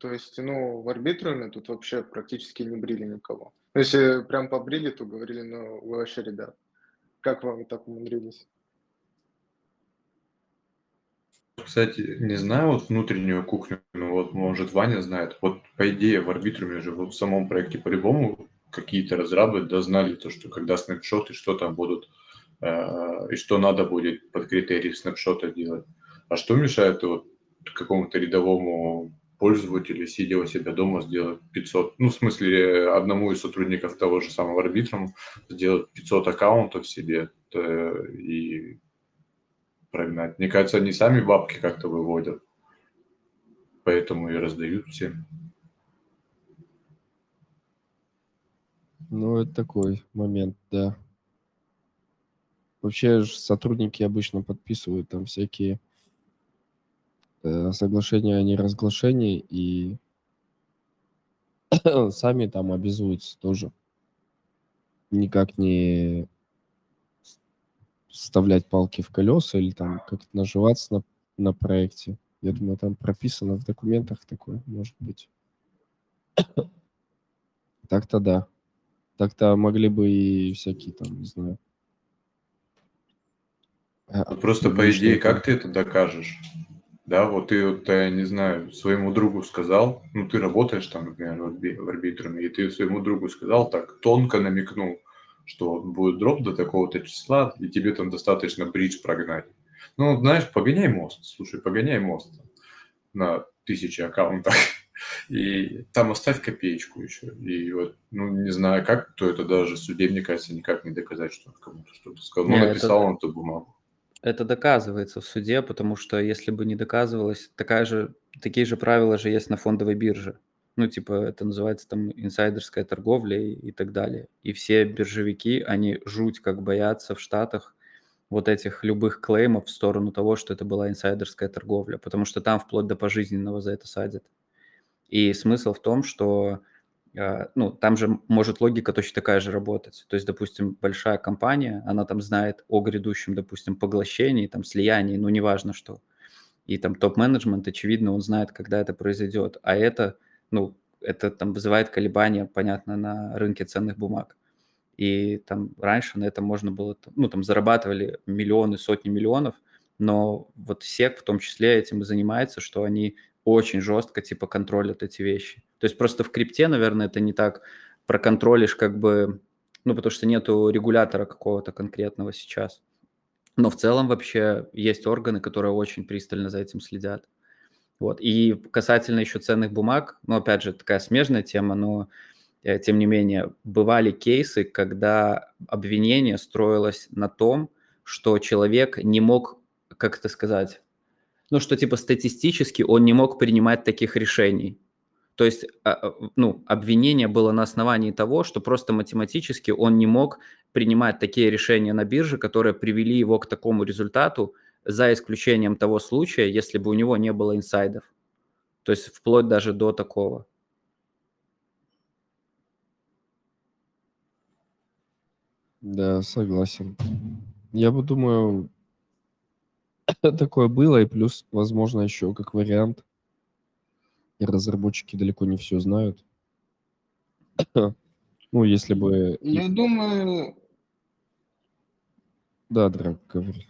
То есть, ну, в арбитруме тут вообще практически не брили никого. Ну, если прям побрили, то говорили, ну, вы вообще, ребят, как вам так умудрились? Кстати, не знаю вот внутреннюю кухню, но вот, может, Ваня знает. Вот, по идее, в арбитруме же в самом проекте по-любому какие-то разрабы дознали то, что когда снапшоты, что там будут, э, и что надо будет под критерии снапшота делать. А что мешает вот какому-то рядовому пользователю, сидя у себя дома, сделать 500, ну, в смысле, одному из сотрудников того же самого арбитрума сделать 500 аккаунтов себе э, и прогнать. Мне кажется, они сами бабки как-то выводят, поэтому и раздают всем. Ну, это такой момент, да. Вообще сотрудники обычно подписывают там всякие э, соглашения о неразглашении и сами там обязуются тоже никак не вставлять палки в колеса или там как-то наживаться на, на проекте. Я думаю, там прописано в документах такое, может быть. Так-то да. Так-то могли бы и всякие там, не знаю. а, просто по публичные идее, как ты это докажешь? Да, вот ты, вот, я не знаю, своему другу сказал, ну, ты работаешь там, например, в арби- в арбитруме, и ты своему другу сказал, так тонко намекнул, что будет дроп до такого-то числа, и тебе там достаточно бридж прогнать. Ну, знаешь, погоняй мост, слушай, погоняй мост на тысячи аккаунтов, и там оставь копеечку еще. И вот, ну, не знаю как, то это даже суде, мне кажется, никак не доказать, что он кому-то что-то сказал. Ну, это- написал он эту бумагу. Это доказывается в суде, потому что если бы не доказывалось, такая же, такие же правила же есть на фондовой бирже. Ну, типа, это называется там инсайдерская торговля и, и так далее. И все биржевики, они жуть как боятся в Штатах вот этих любых клеймов в сторону того, что это была инсайдерская торговля, потому что там вплоть до пожизненного за это садят. И смысл в том, что ну, там же может логика точно такая же работать. То есть, допустим, большая компания, она там знает о грядущем, допустим, поглощении, там, слиянии, ну, неважно что. И там топ-менеджмент, очевидно, он знает, когда это произойдет. А это, ну, это там вызывает колебания, понятно, на рынке ценных бумаг. И там раньше на этом можно было, ну, там зарабатывали миллионы, сотни миллионов, но вот СЕК в том числе этим и занимается, что они очень жестко типа контролят эти вещи. То есть просто в крипте, наверное, это не так проконтролишь как бы, ну, потому что нету регулятора какого-то конкретного сейчас. Но в целом вообще есть органы, которые очень пристально за этим следят. Вот. И касательно еще ценных бумаг, ну, опять же, такая смежная тема, но э, тем не менее, бывали кейсы, когда обвинение строилось на том, что человек не мог, как это сказать, ну, что типа статистически он не мог принимать таких решений. То есть, а, а, ну, обвинение было на основании того, что просто математически он не мог принимать такие решения на бирже, которые привели его к такому результату, за исключением того случая, если бы у него не было инсайдов. То есть вплоть даже до такого. Да, согласен. Я бы думаю, такое было, и плюс, возможно, еще как вариант, и разработчики далеко не все знают. Ну, если бы... Я думаю, Да, Драк, говори.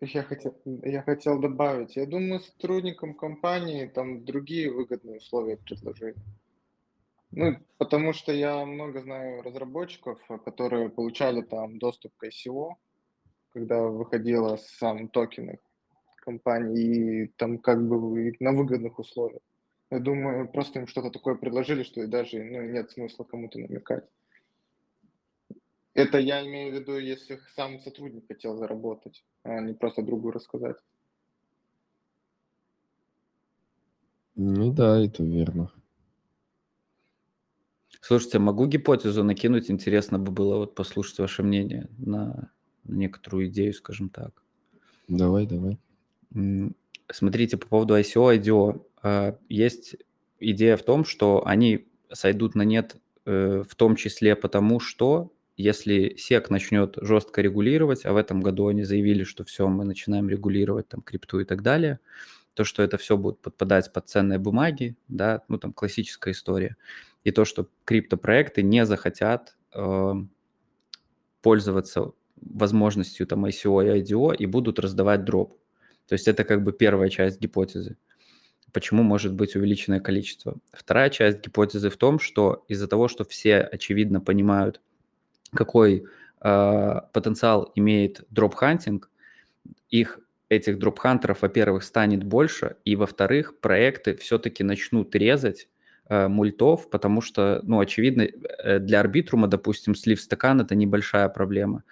я хотел, я хотел добавить, я думаю, сотрудникам компании там другие выгодные условия предложили. Ну, потому что я много знаю разработчиков, которые получали там доступ к ICO, когда выходила сам токен их компании, и там как бы на выгодных условиях. Я думаю, просто им что-то такое предложили, что и даже ну, нет смысла кому-то намекать. Это я имею в виду, если сам сотрудник хотел заработать, а не просто другу рассказать. Ну да, это верно. Слушайте, могу гипотезу накинуть? Интересно бы было вот послушать ваше мнение на некоторую идею, скажем так. Давай, давай. Смотрите, по поводу ICO, IDO, а, есть идея в том, что они сойдут на нет э, в том числе потому, что если SEC начнет жестко регулировать, а в этом году они заявили, что все, мы начинаем регулировать там крипту и так далее, то, что это все будет подпадать под ценные бумаги, да, ну там классическая история, и то, что криптопроекты не захотят э, пользоваться возможностью там ICO и IDO и будут раздавать дроп. То есть это как бы первая часть гипотезы почему может быть увеличенное количество. Вторая часть гипотезы в том, что из-за того, что все очевидно понимают, какой э, потенциал имеет drop hunting, их этих дроп-хантеров, во-первых, станет больше, и, во-вторых, проекты все-таки начнут резать э, мультов, потому что, ну, очевидно, э, для арбитрума, допустим, слив в стакан – это небольшая проблема.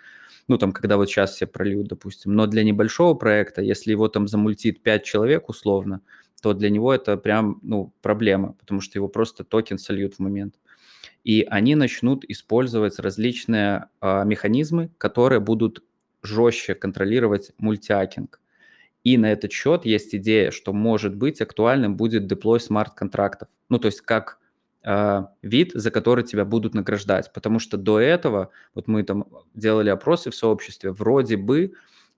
Ну, там, когда вот сейчас все прольют, допустим. Но для небольшого проекта, если его там замультит 5 человек условно, то для него это прям, ну, проблема, потому что его просто токен сольют в момент. И они начнут использовать различные э, механизмы, которые будут жестче контролировать мультиакинг. И на этот счет есть идея, что может быть актуальным будет деплой смарт-контрактов. Ну, то есть как вид, за который тебя будут награждать. Потому что до этого, вот мы там делали опросы в сообществе, вроде бы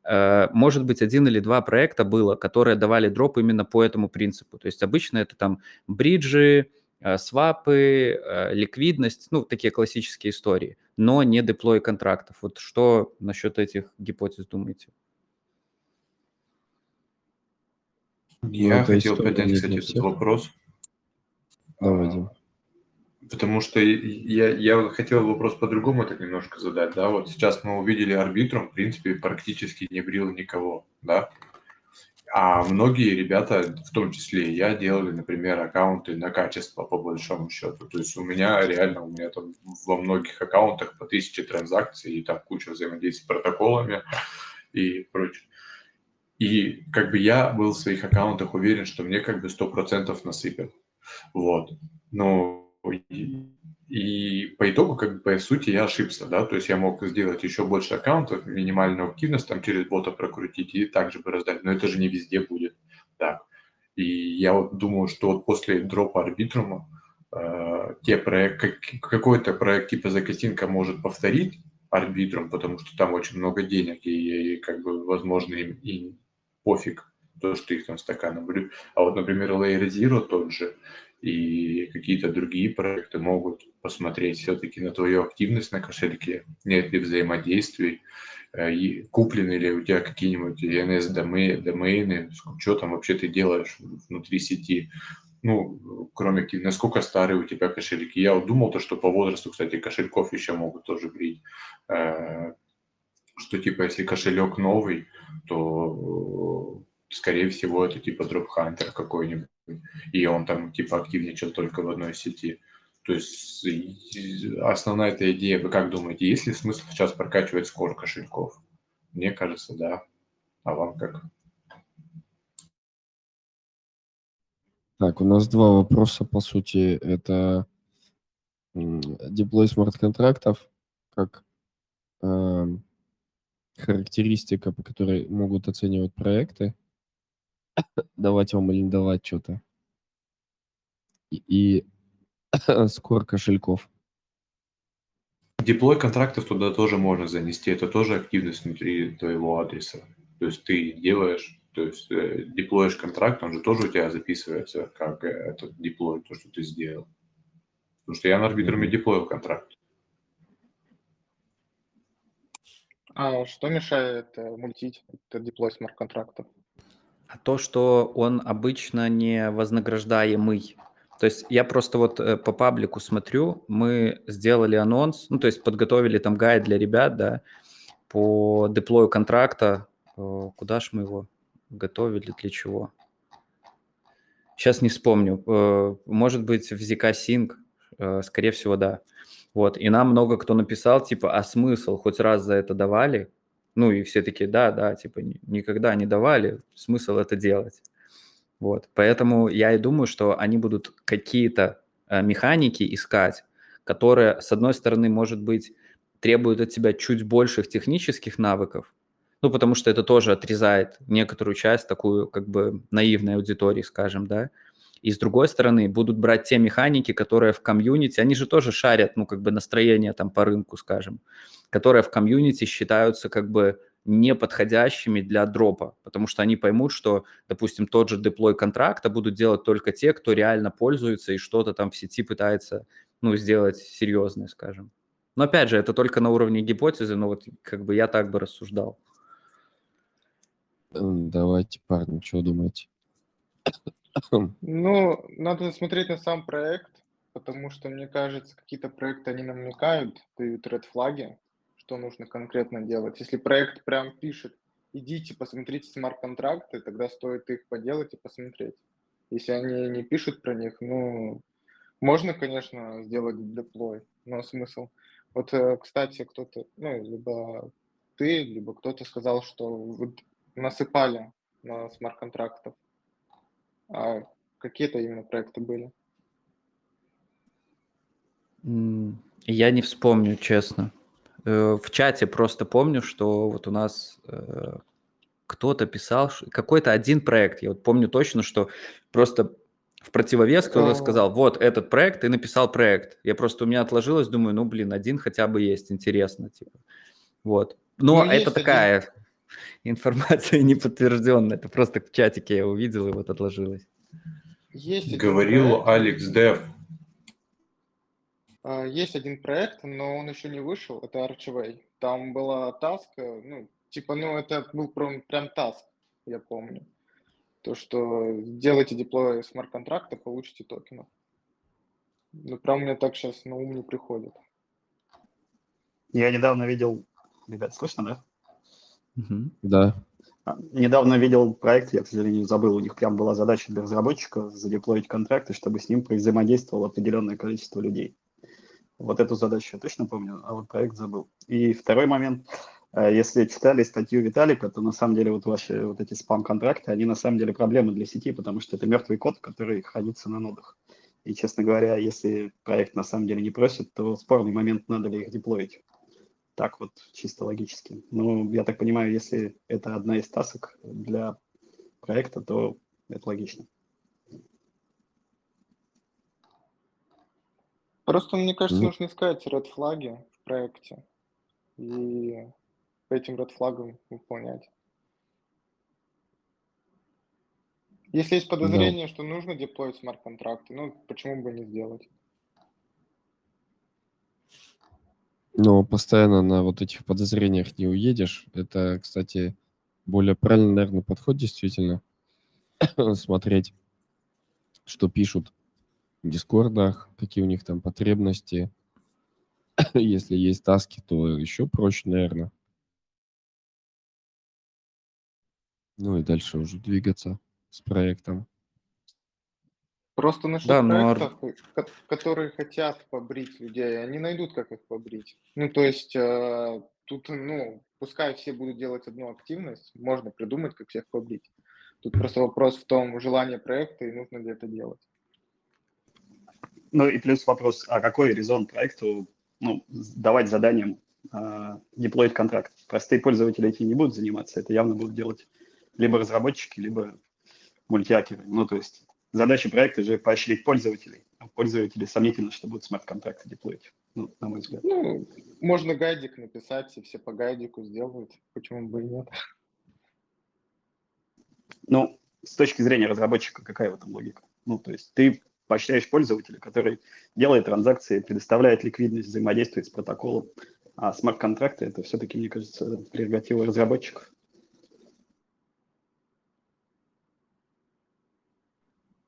Э, может быть, один или два проекта было, которые давали дроп именно по этому принципу. То есть обычно это там бриджи, э, свапы, э, ликвидность, ну, такие классические истории, но не деплой контрактов. Вот что насчет этих гипотез думаете? Я ну, хотел поднять, кстати, этот вопрос. Давай, Дим. Потому что я, я хотел вопрос по-другому так немножко задать, да, вот сейчас мы увидели арбитром, в принципе, практически не брил никого, да, а многие ребята, в том числе и я, делали, например, аккаунты на качество по большому счету. То есть у меня реально, у меня там во многих аккаунтах по тысяче транзакций и там куча взаимодействий с протоколами и прочее. И как бы я был в своих аккаунтах уверен, что мне как бы сто процентов насыпят. Вот. Но и, по итогу, как бы, по сути, я ошибся, да, то есть я мог сделать еще больше аккаунтов, минимальную активность там через бота прокрутить и также бы раздать, но это же не везде будет так. И я вот думаю, что вот после дропа арбитрума э, те проект, как, какой-то проект типа Закатинка может повторить арбитрум, потому что там очень много денег, и, и как бы, возможно, им, им пофиг то, что их там стаканом. А вот, например, Layer Zero тот же, и какие-то другие проекты могут посмотреть все-таки на твою активность на кошельке, нет ли взаимодействий, э, и куплены ли у тебя какие-нибудь DNS домены, что там вообще ты делаешь внутри сети, ну, кроме насколько старые у тебя кошельки. Я думал то, что по возрасту, кстати, кошельков еще могут тоже брить, э, что типа если кошелек новый, то скорее всего это типа дропхантер какой-нибудь и он там типа активничал только в одной сети. То есть основная эта идея, вы как думаете, есть ли смысл сейчас прокачивать скор кошельков? Мне кажется, да. А вам как? Так, у нас два вопроса, по сути. Это деплой смарт-контрактов, как э, характеристика, по которой могут оценивать проекты давать вам или не давать что-то. И, и скор кошельков. Деплой контрактов туда тоже можно занести. Это тоже активность внутри твоего адреса. То есть ты делаешь, то есть э, деплоишь контракт, он же тоже у тебя записывается как э, этот деплой, то, что ты сделал. Потому что я на арбитруме деплоил контракт. А что мешает э, мультить этот деплой смарт-контрактов? А то, что он обычно не вознаграждаемый. То есть я просто вот э, по паблику смотрю, мы сделали анонс, ну, то есть подготовили там гайд для ребят, да, по деплою контракта. Куда ж мы его готовили, для чего? Сейчас не вспомню. Э, может быть, в ZK Sync, э, скорее всего, да. Вот, и нам много кто написал, типа, а смысл, хоть раз за это давали? Ну и все таки да, да, типа никогда не давали, смысл это делать. Вот, поэтому я и думаю, что они будут какие-то э, механики искать, которые, с одной стороны, может быть, требуют от тебя чуть больших технических навыков, ну, потому что это тоже отрезает некоторую часть, такую как бы наивной аудитории, скажем, да, И с другой стороны, будут брать те механики, которые в комьюнити, они же тоже шарят, ну, как бы настроение там по рынку, скажем, которые в комьюнити считаются как бы неподходящими для дропа, потому что они поймут, что, допустим, тот же деплой контракта будут делать только те, кто реально пользуется и что-то там в сети пытается, ну, сделать серьезное, скажем. Но опять же, это только на уровне гипотезы, но вот как бы я так бы рассуждал. Давайте, парни, что думаете? Ну, надо смотреть на сам проект, потому что, мне кажется, какие-то проекты, они намекают, дают ред флаги, что нужно конкретно делать. Если проект прям пишет, идите, посмотрите смарт-контракты, тогда стоит их поделать и посмотреть. Если они не пишут про них, ну, можно, конечно, сделать деплой, но смысл. Вот, э, кстати, кто-то, ну, либо ты, либо кто-то сказал, что насыпали на смарт-контрактов. А какие это именно проекты были? Я не вспомню, честно. Э, в чате просто помню, что вот у нас э, кто-то писал, какой-то один проект. Я вот помню точно, что просто в противовес кто-то сказал, вот этот проект, и написал проект. Я просто у меня отложилось, думаю, ну, блин, один хотя бы есть, интересно, типа. Вот. Но ну, это такая один... информация неподтвержденная. Это просто в чатике я увидел, и вот отложилось. Есть Говорил проект. Алекс Дев. А, есть один проект, но он еще не вышел, это Archway. Там была таска, ну, типа, ну, это был прям, прям таск, я помню. То, что делайте деплой смарт-контракта, получите токенов. Ну, прям мне так сейчас на ум не приходит. Я недавно видел... Ребят, слышно, да? Угу. Да. А, недавно видел проект, я, к сожалению, забыл, у них прям была задача для разработчика задеплоить контракты, чтобы с ним взаимодействовало определенное количество людей. Вот эту задачу я точно помню, а вот проект забыл. И второй момент, э, если читали статью Виталика, то на самом деле вот ваши вот эти спам-контракты, они на самом деле проблемы для сети, потому что это мертвый код, который хранится на нодах. И, честно говоря, если проект на самом деле не просит, то спорный момент, надо ли их деплоить. Так вот, чисто логически. Но я так понимаю, если это одна из тасок для проекта, то это логично. Просто, мне кажется, ну. нужно искать red флаги в проекте и по этим red флагам выполнять. Если есть подозрение, да. что нужно деплоить смарт-контракты, ну, почему бы не сделать? Но постоянно на вот этих подозрениях не уедешь. Это, кстати, более правильный, наверное, подход действительно. Смотреть, что пишут в дискордах, какие у них там потребности. Если есть таски, то еще проще, наверное. Ну и дальше уже двигаться с проектом. Просто насчет да, проектов, но... Которые хотят побрить людей, они найдут, как их побрить. Ну, то есть э, тут, ну, пускай все будут делать одну активность, можно придумать, как всех побрить. Тут просто вопрос в том, желание проекта и нужно ли это делать. Ну и плюс вопрос, а какой резон проекту ну, давать заданием э, деплоить контракт? Простые пользователи этим не будут заниматься, это явно будут делать либо разработчики, либо мультиакеры. Ну, то есть задача проекта же поощрить пользователей. А пользователи сомнительно, что будут смарт-контракты деплоить, ну, на мой взгляд. Ну, можно гайдик написать, и все по гайдику сделают. Почему бы и нет? Ну, с точки зрения разработчика, какая в этом логика? Ну, то есть ты поощряешь пользователя, который делает транзакции, предоставляет ликвидность, взаимодействует с протоколом. А смарт-контракты – это все-таки, мне кажется, прерогатива разработчиков.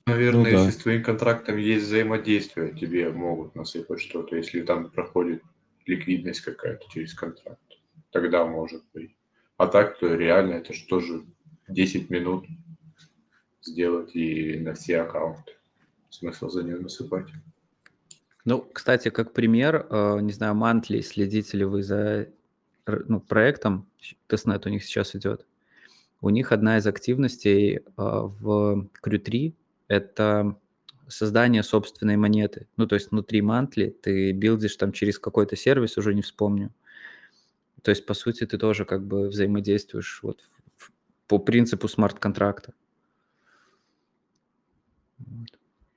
Наверное, ну, да. если с твоим контрактом есть взаимодействие, тебе могут насыпать что-то, если там проходит ликвидность какая-то через контракт. Тогда может быть. А так, то реально это же тоже 10 минут сделать и на все аккаунты. Смысл за нее насыпать. Ну, кстати, как пример, э, не знаю, Mantle, следите ли вы за ну, проектом, тестнет у них сейчас идет. У них одна из активностей э, в Crew3 это создание собственной монеты. Ну, то есть внутри Mantle ты билдишь там через какой-то сервис, уже не вспомню. То есть, по сути, ты тоже как бы взаимодействуешь вот в, в, по принципу смарт-контракта. Вот.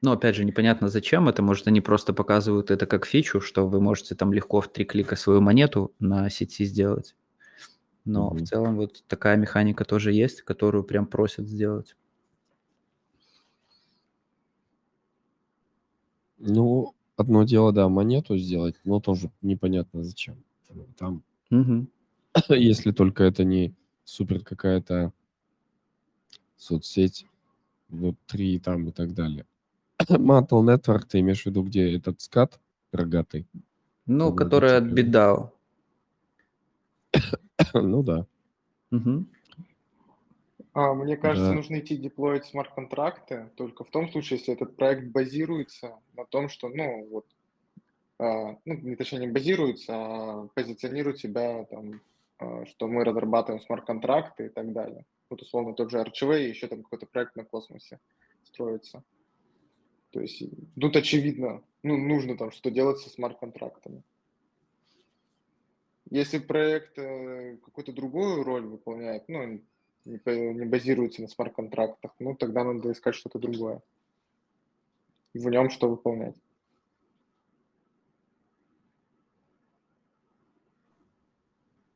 Но опять же, непонятно зачем это. Может, они просто показывают это как фичу, что вы можете там легко в три клика свою монету на сети сделать. Но в Мгм. целом вот такая механика тоже есть, которую прям просят сделать. Ну, одно дело, да, монету сделать, но тоже непонятно зачем. Там, Мгм. если только это не супер какая-то соцсеть, Web3 там и так далее. Mantle Network, ты имеешь в виду, где этот скат рогатый? Ну, По которая от логотипу. BitDAO. Ну да. Мгм. А, мне кажется, Да. нужно идти деплоить смарт-контракты только в том случае, если этот проект базируется на том, что, ну, вот, а, ну, не точнее, не базируется, а позиционирует себя там, а, что мы разрабатываем смарт-контракты и так далее. Вот, условно, тот же Archway, еще там какой-то проект на космосе строится. То есть, и тут очевидно, ну, нужно там что делать со смарт-контрактами. Если проект э, какую-то другую роль выполняет, ну, не, базируется на смарт-контрактах, ну, тогда надо искать что-то другое. В нем что выполнять.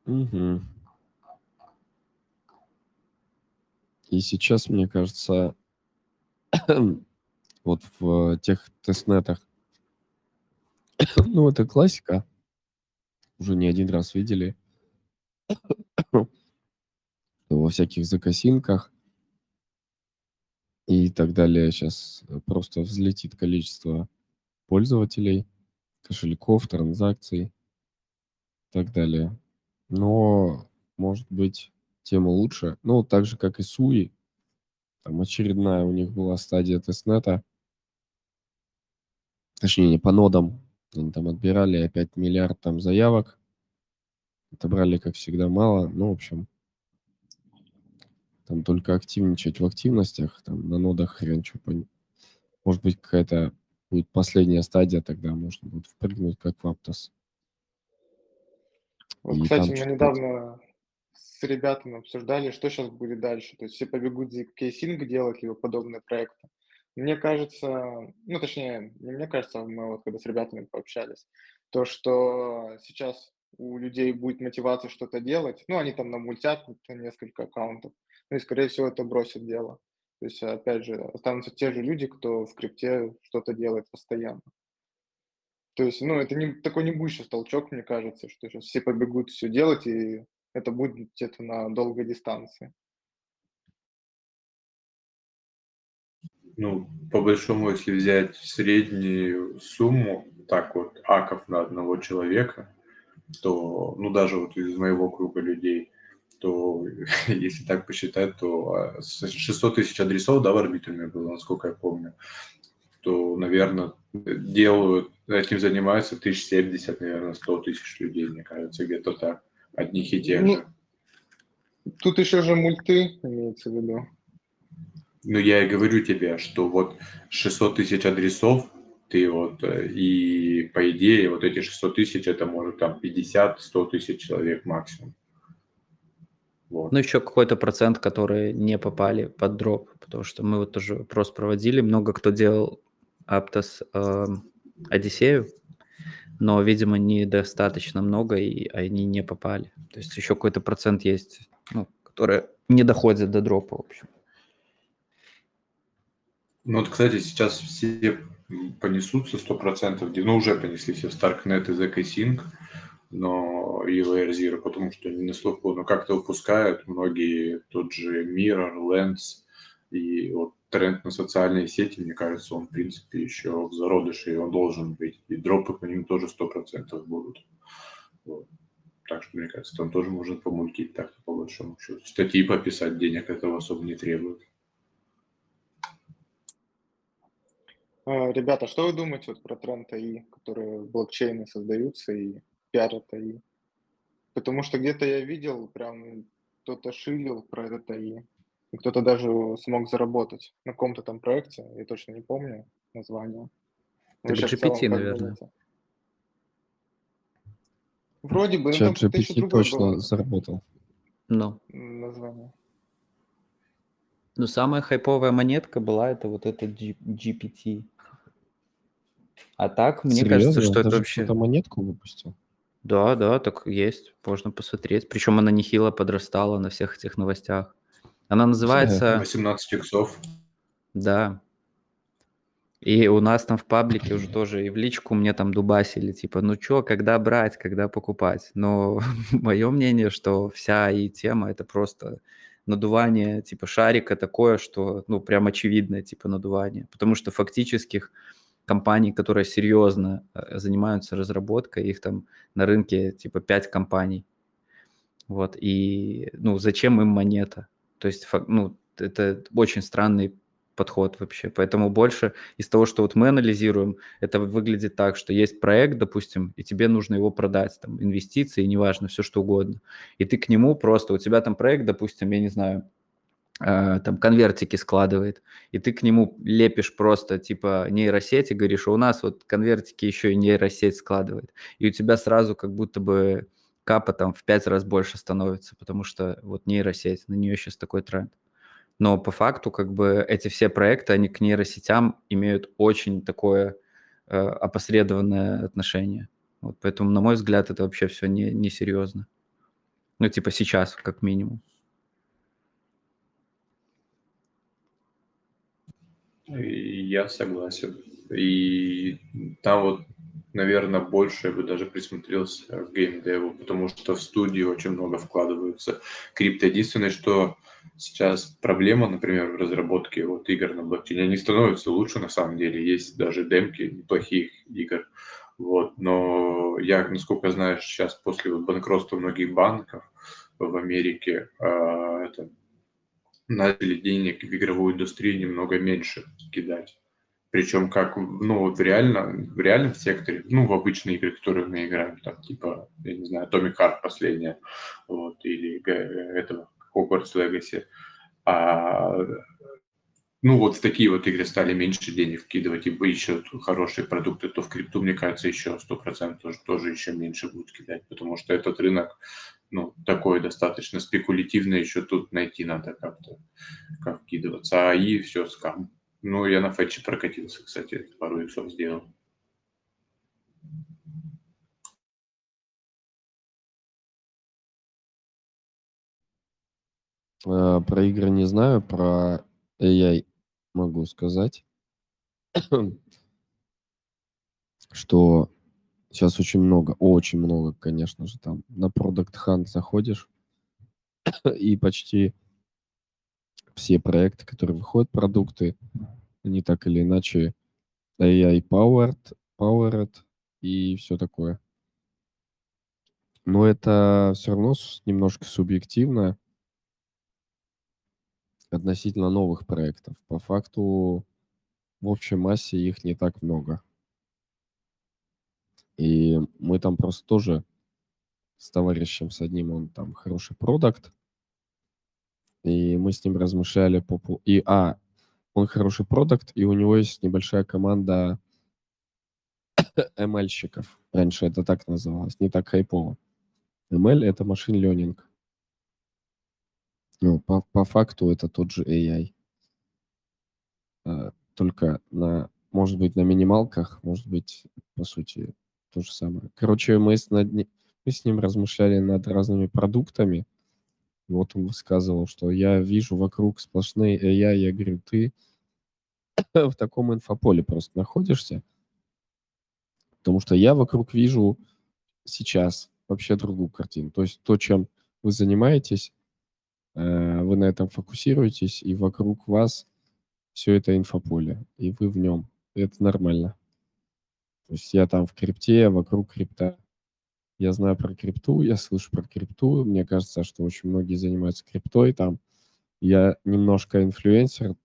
Мгм. И сейчас, мне кажется, вот в тех тестнетах, ну, это классика, уже не один раз видели, во всяких закосинках и так далее сейчас просто взлетит количество пользователей, кошельков, транзакций и так далее. Но, может быть, тема лучше. Ну, так же, как и Суи. Там очередная у них была стадия тестнета. Точнее, не по нодам. Они там отбирали опять миллиард там заявок. Отобрали, как всегда, мало. Ну, в общем, там только активничать в активностях. Там на нодах хрен что пон- Может быть, какая-то будет последняя стадия, тогда можно будет впрыгнуть, как в Aptos. Вот, И кстати, мы недавно с ребятами обсуждали, что сейчас будет дальше. То есть все побегут zkSync делать, либо подобные проекты. Мне кажется, ну, точнее, не мне кажется, а мы вот когда с ребятами пообщались, то, что сейчас у людей будет мотивация что-то делать, ну, они там намультят на несколько аккаунтов, ну, и, скорее всего, это бросит дело. То есть, опять же, останутся те же люди, кто в крипте что-то делает постоянно. То есть, ну, это не, такой не будет сейчас толчок, мне кажется, что сейчас все побегут все делать, и это будет где-то на долгой дистанции. Ну, по большому, если взять среднюю сумму, так вот, аков на одного человека, то, ну, даже вот из моего круга людей, то если так посчитать, то а, с- 600 тысяч адресов, да, в арбитруме было, насколько я помню, то, наверное, делают, этим занимаются 1070, наверное, 100 тысяч людей, мне кажется, где-то так, одних и тех Ну, же. Тут еще же мульты имеется в виду. Ну, я и говорю тебе, что вот 600 тысяч адресов, ты вот, э, и по идее, вот эти 600 тысяч, это может там 50-100 тысяч человек максимум. Вот. Ну, еще какой-то процент, которые не попали под дроп, потому что мы вот тоже опрос проводили, много кто делал Aptos эм, Одиссею, но, видимо, недостаточно много, и они не попали. То есть еще какой-то процент есть, ну, которые не доходят до дропа, в общем. Ну, вот, кстати, сейчас все понесутся 100%, где- ну, уже понесли все в Starknet и ZK Sync, но Air Zero, потому что не слуху, но как-то выпускают многие, тот же Mirror, Lens, и вот тренд на социальные сети, мне кажется, он, в принципе, еще в зародыше, и он должен быть. И дропы по ним тоже 100% будут. Вот. Так что, мне кажется, там тоже можно помультить так по большому счету. Статьи пописать, денег этого особо не требует. А, Ребята, что вы думаете вот про тренд АИ, которые блокчейны создаются и пиарят АИ? Потому что где-то я видел, прям кто-то шилил про этот АИ, и кто-то даже смог заработать на каком-то там проекте, я точно не помню название. Целом GPT, наверное. думаете? Вроде бы, ну Чат еще GPT точно было заработал. Ну, название. Ну, самая хайповая монетка была это вот эта G- GPT. А так, мне кажется, Серьезно? что это Даже вообще... кто-то монетку выпустил? Да, да, так есть, можно посмотреть. Причем она нехило подрастала на всех этих новостях. Она называется... 18 иксов. Да. И у нас там в паблике уже тоже и в личку мне там дубасили, типа, ну чё, когда брать, когда покупать. Но мое мнение, что вся и тема это просто надувание типа шарика такое, что ну прям очевидное типа надувание. Потому что фактических компаний, которые серьезно э, занимаются разработкой, их там на рынке типа 5 компаний. Вот, и ну зачем им монета? То есть, ну, это очень странный подход вообще. Поэтому больше из того, что вот мы анализируем, это выглядит так, что есть проект, допустим, и тебе нужно его продать, там, инвестиции, неважно, все что угодно. И ты к нему просто, у тебя там проект, допустим, я не знаю, там конвертики складывает, и ты к нему лепишь просто типа нейросеть и говоришь, у нас вот конвертики еще и нейросеть складывает. И у тебя сразу как будто бы капа там в пять раз больше становится, потому что вот нейросеть, на нее сейчас такой тренд. Но по факту как бы эти все проекты, они к нейросетям имеют очень такое э, опосредованное отношение. Вот поэтому, на мой взгляд, это вообще все не, не серьезно. Ну, типа сейчас, как минимум. Я согласен. И там вот, наверное, больше я бы даже присмотрелся к геймдеву, потому что в студии очень много вкладываются. Крипто единственное, что сейчас проблема, например, в разработке вот игр на блокчейне, они становятся лучше на самом деле. Есть даже демки неплохих игр. Вот, но я, насколько знаю, сейчас после вот банкротства многих банков в Америке э, это, начали денег в игровую индустрию немного меньше кидать. Причем как, ну, вот реально, в реальном секторе, ну, в обычные игры, которые мы играем, там, типа, я не знаю, Atomic Heart последняя, вот, или этого, Hogwarts Legacy. А, ну, вот в такие вот игры стали меньше денег вкидывать, и еще хорошие продукты, то в крипту, мне кажется, еще 100% тоже, тоже еще меньше будут кидать, потому что этот рынок, ну, такой достаточно спекулятивный, еще тут найти надо как-то, как вкидываться. А и все, скам. Ну, я на фетче прокатился, кстати, пару иксов сделал. Э, про игры не знаю, про AI могу сказать, что сейчас очень много, очень много, конечно же, там на Product Hunt заходишь, и почти все проекты, которые выходят, продукты, они так или иначе AI-powered, powered и все такое. Но это все равно немножко субъективно, относительно новых проектов. По факту, в общей массе их не так много. И мы там просто тоже с товарищем, с одним, он там хороший продукт, и мы с ним размышляли по... И, а, он хороший продукт, и у него есть небольшая команда ML-щиков. Раньше это так называлось, не так хайпово. ML — это машин learning. Ну, по, по факту это тот же AI. А, только на, может быть, на минималках, может быть, по сути, то же самое. Короче, мы с, над, мы с ним размышляли над разными продуктами. Вот он высказывал, что я вижу вокруг сплошные AI. Я говорю, ты в таком инфополе просто находишься. Потому что я вокруг вижу сейчас вообще другую картину. То есть то, чем вы занимаетесь, Э, вы на этом фокусируетесь, и вокруг вас все это инфополе, и вы в нем. Это нормально. То есть я там в крипте, вокруг крипта. Я знаю про крипту, я слышу про крипту. Мне кажется, что очень многие занимаются криптой там. Я немножко инфлюенсер,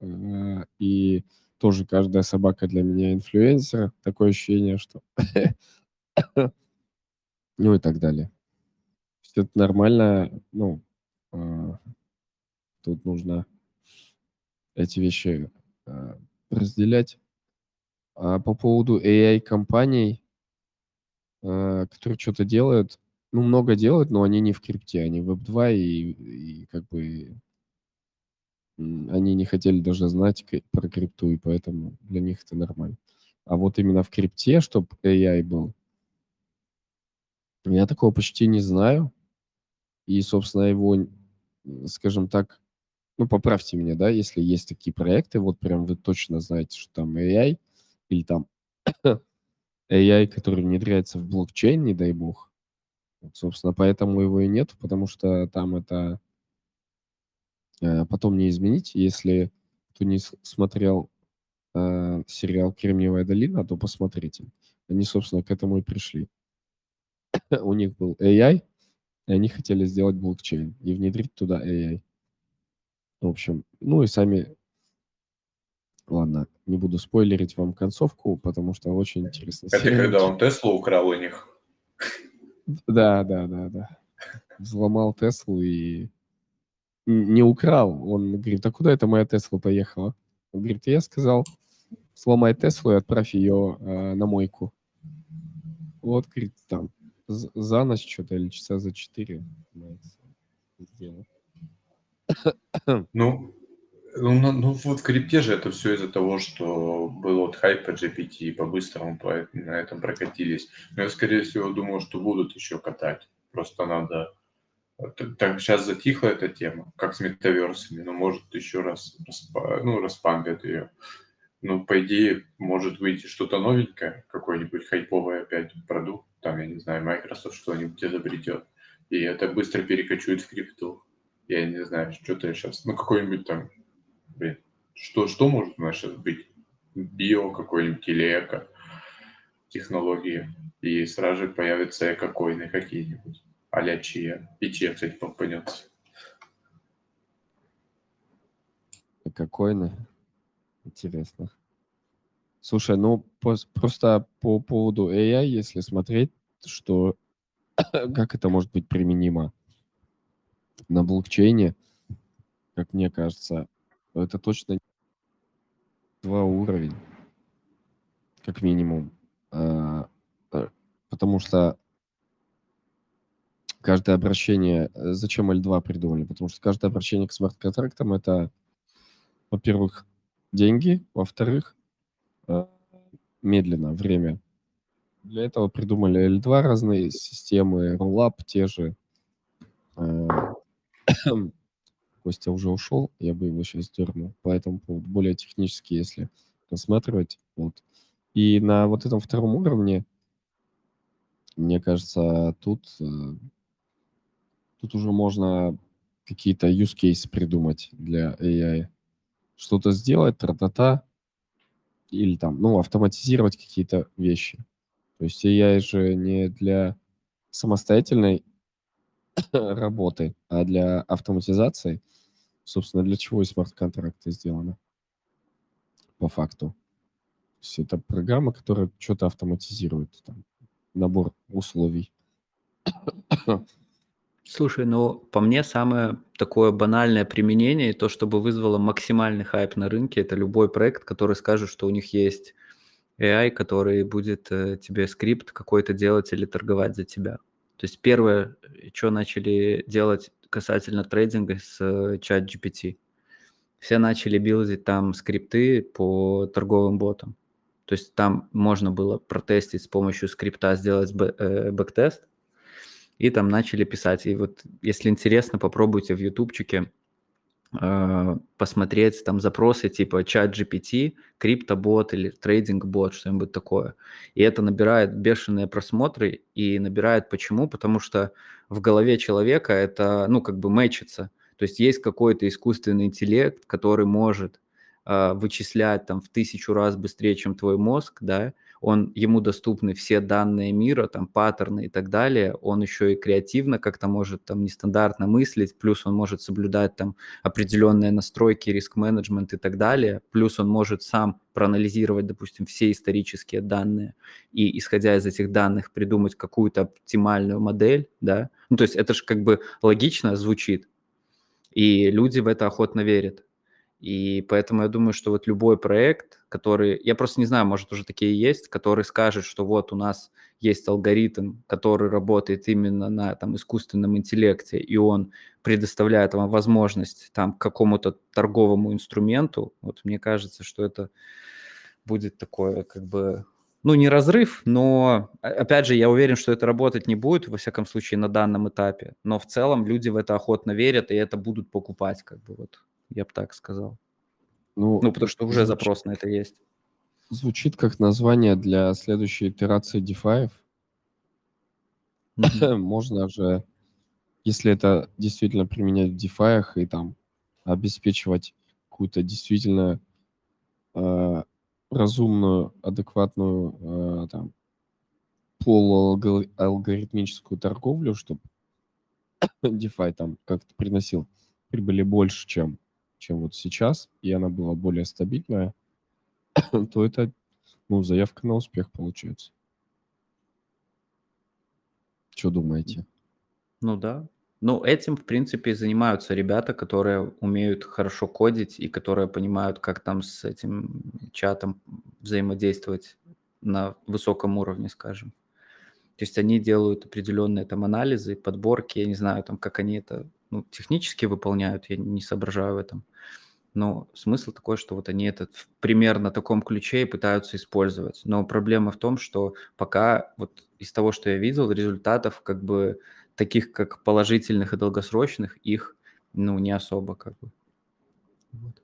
э, и тоже каждая собака для меня инфлюенсер. Такое ощущение, что... Ну и так далее. Это нормально, ну, а, тут нужно эти вещи а, разделять. А по поводу AI-компаний, а, которые что-то делают, ну, много делают, но они не в крипте, они в Web2 и, и как бы они не хотели даже знать про крипту, и поэтому для них это нормально. А вот именно в крипте, чтобы AI был, я такого почти не знаю. И, собственно, его, скажем так, ну, поправьте меня, да, если есть такие проекты, вот прям вы точно знаете, что там AI, или там AI, который внедряется в блокчейн, не дай бог. Вот, собственно, поэтому его и нет, потому что там это э, потом не изменить. Если кто не смотрел э, сериал «Кремниевая долина», то посмотрите. Они, собственно, к этому и пришли. У них был AI, и они хотели сделать блокчейн и внедрить туда AI. В общем, ну и сами... Ладно, не буду спойлерить вам концовку, потому что очень интересно. Это когда он Теслу украл у них. Да, да, да, да. Взломал Теслу и не украл. Он говорит, а куда это моя Тесла поехала? Он говорит, я сказал, сломай Теслу и отправь ее э, на мойку. Вот, говорит, там за ночь что-то или часа за четыре. Ну, ну, ну, ну, вот в крипте же это все из-за того, что был вот хайп по GPT, и по-быстрому по, на этом прокатились. Но я, скорее всего, думаю, что будут еще катать. Просто надо... Так сейчас затихла эта тема, как с метаверсами, но может еще раз распа- ну, распампят ее. Ну, по идее, может выйти что-то новенькое, какой-нибудь хайповый опять продукт, там, я не знаю, Microsoft что-нибудь изобретет, и это быстро перекочует в крипту. Я не знаю, что-то сейчас, ну, какой-нибудь там, блин, что, что может у нас сейчас быть? Био какой-нибудь или эко технологии, и сразу же появятся эко-коины какие-нибудь, а-ля чья. И чья, кстати, попадется. Какой-то. Интересно. Слушай, ну просто по поводу AI, если смотреть, что как это может быть применимо на блокчейне, как мне кажется, это точно два уровень, как минимум. А, э, Потому что каждое обращение... э, Зачем L2 придумали? Потому что каждое обращение к смарт-контрактам это, во-первых, деньги, во-вторых, медленно, время. Для этого придумали L2 разные системы, Rollup те же. Э, Костя уже ушел, я бы его сейчас дернул. По этому поводу более технически, если рассматривать. Вот. И на вот этом втором уровне, мне кажется, тут, э, тут уже можно какие-то use case придумать для AI. Что-то сделать, тра-та-та, или там, ну, автоматизировать какие-то вещи. То есть AI же не для самостоятельной работы, а для автоматизации. Собственно, для чего и смарт-контракты сделаны по факту. То есть это программа, которая что-то автоматизирует, там, набор условий. Слушай, ну, по мне, самое такое банальное применение, и то, чтобы вызвало максимальный хайп на рынке, это любой проект, который скажет, что у них есть AI, который будет э, тебе скрипт какой-то делать или торговать за тебя. То есть первое, что начали делать касательно трейдинга с э, чат GPT. Все начали билдить там скрипты по торговым ботам. То есть там можно было протестить с помощью скрипта, сделать э, бэктест, и там начали писать. И вот, если интересно, попробуйте в ютубчике э, посмотреть там запросы типа чат GPT, криптобот или трейдинг-бот, что-нибудь такое. И это набирает бешеные просмотры, и набирает почему? Потому что в голове человека это, ну, как бы мэчится. То есть есть какой-то искусственный интеллект, который может э, вычислять там в тысячу раз быстрее, чем твой мозг, да, он, ему доступны все данные мира, там, паттерны и так далее, он еще и креативно как-то может там нестандартно мыслить, плюс он может соблюдать там определенные настройки, риск-менеджмент и так далее, плюс он может сам проанализировать, допустим, все исторические данные и, исходя из этих данных, придумать какую-то оптимальную модель, да, ну, то есть это же как бы логично звучит, и люди в это охотно верят. И поэтому я думаю, что вот любой проект, который, я просто не знаю, может уже такие есть, который скажет, что вот у нас есть алгоритм, который работает именно на там искусственном интеллекте, и он предоставляет вам возможность там к какому-то торговому инструменту. Вот мне кажется, что это будет такое как бы ну, не разрыв, но, опять же, я уверен, что это работать не будет, во всяком случае, на данном этапе. Но в целом люди в это охотно верят, и это будут покупать, как бы вот, я бы так сказал. Ну, ну потому что уже звучит, запрос на это есть. Звучит как название для следующей итерации DeFi. Mm-hmm. Можно же, если это действительно применять в DeFi и там обеспечивать какую-то действительно э, разумную, адекватную э, там полуалгоритмическую торговлю, чтобы DeFi там как-то приносил прибыли больше, чем, чем вот сейчас, и она была более стабильная, то это ну, заявка на успех получается. Что думаете? Ну да, ну, этим, в принципе, занимаются ребята, которые умеют хорошо кодить и которые понимают, как там с этим чатом взаимодействовать на высоком уровне, скажем. То есть они делают определенные там анализы, подборки, я не знаю, там, как они это ну, технически выполняют, я не соображаю в этом. Но смысл такой, что вот они это в примерно таком ключе и пытаются использовать. Но проблема в том, что пока вот из того, что я видел, результатов как бы таких как положительных и долгосрочных, их, ну, не особо как бы. Вот.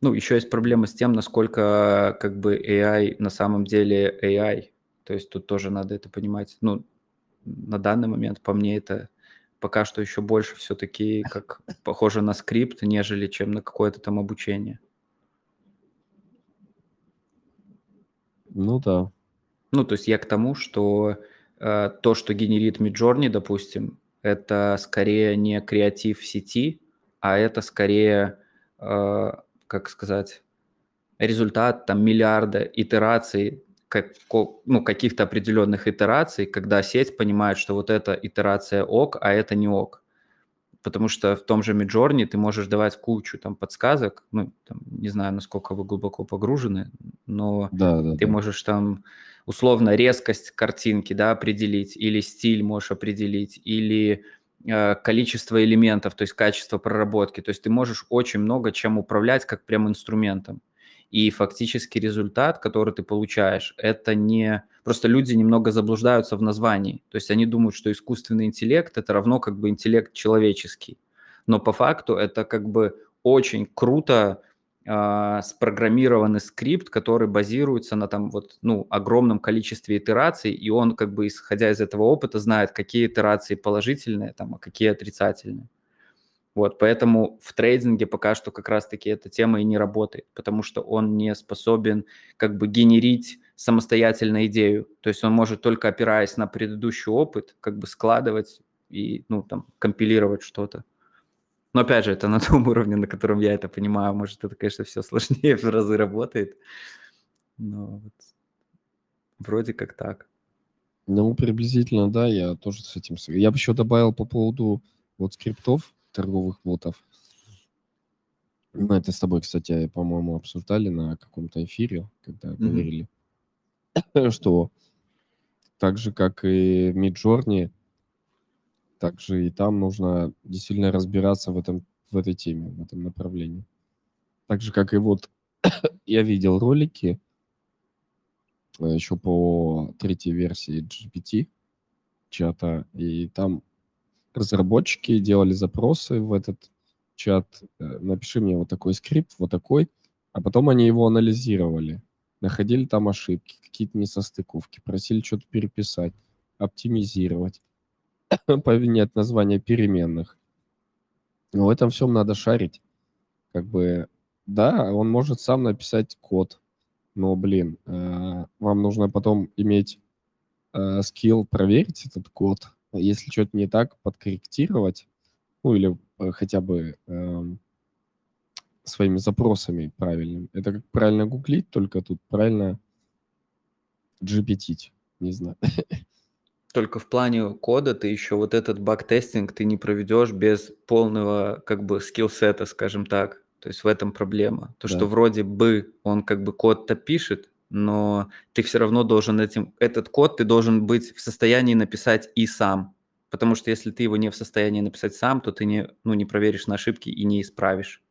Ну, еще есть проблема с тем, насколько как бы AI на самом деле AI. То есть тут тоже надо это понимать. Ну, на данный момент, по мне, это пока что еще больше все-таки как похоже на скрипт, нежели чем на какое-то там обучение. Ну да. Ну, то есть я к тому, что Э, то, что генерит Midjourney, допустим, это скорее не креатив в сети, а это скорее, э, как сказать, результат там миллиарда итераций, как, ну, каких-то определенных итераций, когда сеть понимает, что вот эта итерация ок, а это не ок. Потому что в том же Midjourney ты можешь давать кучу там подсказок, ну, там, не знаю, насколько вы глубоко погружены, но да, да, ты да. можешь там условно резкость картинки да, определить, или стиль можешь определить, или э, количество элементов, то есть качество проработки. То есть ты можешь очень много чем управлять как прям инструментом. И фактически результат, который ты получаешь, это не... Просто люди немного заблуждаются в названии. То есть они думают, что искусственный интеллект – это равно как бы интеллект человеческий. Но по факту это как бы очень круто э, спрограммированный скрипт, который базируется на там вот, ну, огромном количестве итераций, и он как бы, исходя из этого опыта, знает, какие итерации положительные, там, а какие отрицательные. Вот, поэтому в трейдинге пока что как раз-таки эта тема и не работает, потому что он не способен как бы генерить самостоятельно идею. То есть он может только опираясь на предыдущий опыт, как бы складывать и, ну, там, компилировать что-то. Но опять же, это на том уровне, на котором я это понимаю. Может, это, конечно, все сложнее в разы работает. Но вот вроде как так. Ну, приблизительно, да, я тоже с этим... Я бы еще добавил по поводу вот скриптов, торговых ботов. Мы это с тобой, кстати, по-моему, обсуждали на каком-то эфире, когда mm-hmm. говорили, что так же, как и Midjourney, также и там нужно действительно разбираться в, этом, в этой теме, в этом направлении. Так же, как и вот я видел ролики э, еще по третьей версии GPT чата, и там разработчики делали запросы в этот чат, э, напиши мне вот такой скрипт, вот такой, а потом они его анализировали, находили там ошибки, какие-то несостыковки, просили что-то переписать, оптимизировать. поменять название переменных. Но в этом всем надо шарить. Как бы, да, он может сам написать код, но, блин, э, вам нужно потом иметь э, скилл проверить этот код, если что-то не так, подкорректировать, ну или э, хотя бы э, своими запросами правильными. Это как правильно гуглить, только тут правильно GPT, не знаю. Только в плане кода ты еще вот этот баг-тестинг ты не проведешь без полного как бы скилл-сета, скажем так. То есть в этом проблема. То, Да. что вроде бы он как бы код-то пишет, но ты все равно должен этим, этот код ты должен быть в состоянии написать и сам. Потому что если ты его не в состоянии написать сам, то ты не, ну, не проверишь на ошибки и не исправишь.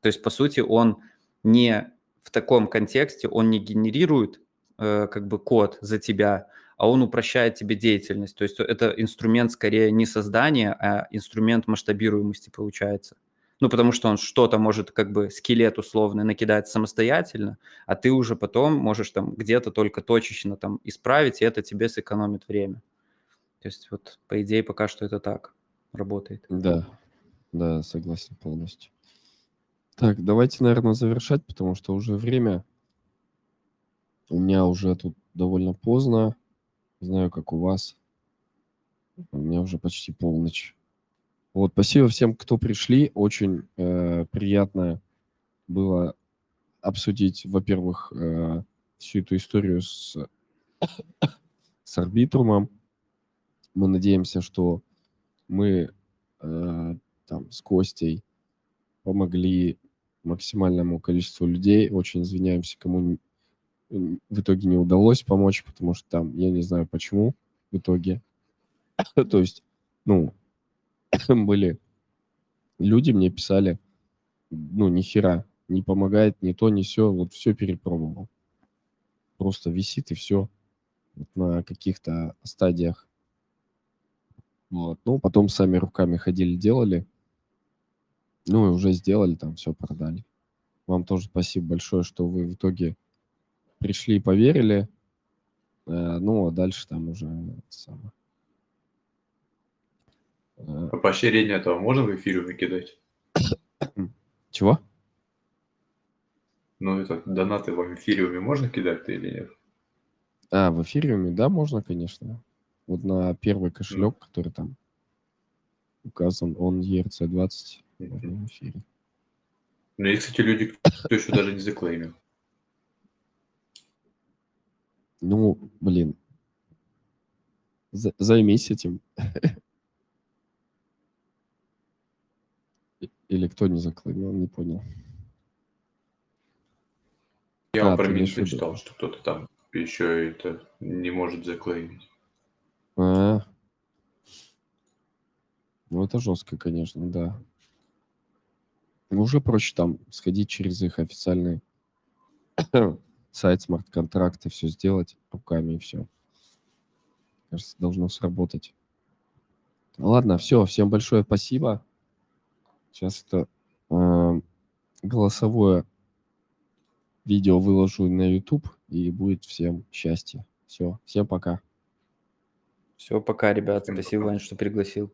То есть, по сути, он не в таком контексте, он не генерирует э, как бы код за тебя, а он упрощает тебе деятельность. То есть это инструмент скорее не создания, а инструмент масштабируемости получается. Ну, потому что он что-то может как бы скелет условно накидать самостоятельно, а ты уже потом можешь там где-то только точечно там исправить, и это тебе сэкономит время. То есть вот по идее пока что это так работает. Да, да, согласен полностью. Так, давайте, наверное, завершать, потому что уже время. У меня уже тут довольно поздно. Знаю, как у вас. У меня уже почти полночь. Вот, спасибо всем, кто пришли. Очень э, приятно было обсудить, во-первых, э, всю эту историю с, с арбитрумом. Мы надеемся, что мы э, там с Костей помогли максимальному количеству людей. Очень извиняемся, кому в итоге не удалось помочь, потому что там, я не знаю почему в итоге. То есть, ну, были люди, мне писали, ну, ни хера, не помогает ни то, ни все, вот все перепробовал. Просто висит и все на каких-то стадиях. Вот. Ну, потом сами руками ходили, делали. Ну, и уже сделали, там все продали. Вам тоже спасибо большое, что вы в итоге пришли и поверили. Э, ну, а дальше там уже самое. А поощрение этого можно в эфире накидать? Чего? Ну, это донаты в эфириуме можно кидать-то или нет? А, в эфириуме, да, можно, конечно. Вот на первый кошелек, который там указан, он ERC20 можно Мгм. в эфире. Ну, есть, кстати, люди, кто еще даже не заклеймил. Ну, блин. За- займись этим. И- Или кто не заклеймил, не понял. Я А, про Минфин читал, что кто-то там еще это не может заклеймить. А. Ну, это жестко, конечно, да. Ну, Уже проще там сходить через их официальный сайт, смарт-контракты, все сделать руками и все. Кажется, должно сработать. Ладно, все, всем большое спасибо. Сейчас это э, голосовое видео выложу на YouTube, и будет всем счастье. Все, всем пока. Все, пока, ребят. Всем Спасибо, пока. Вань, что пригласил.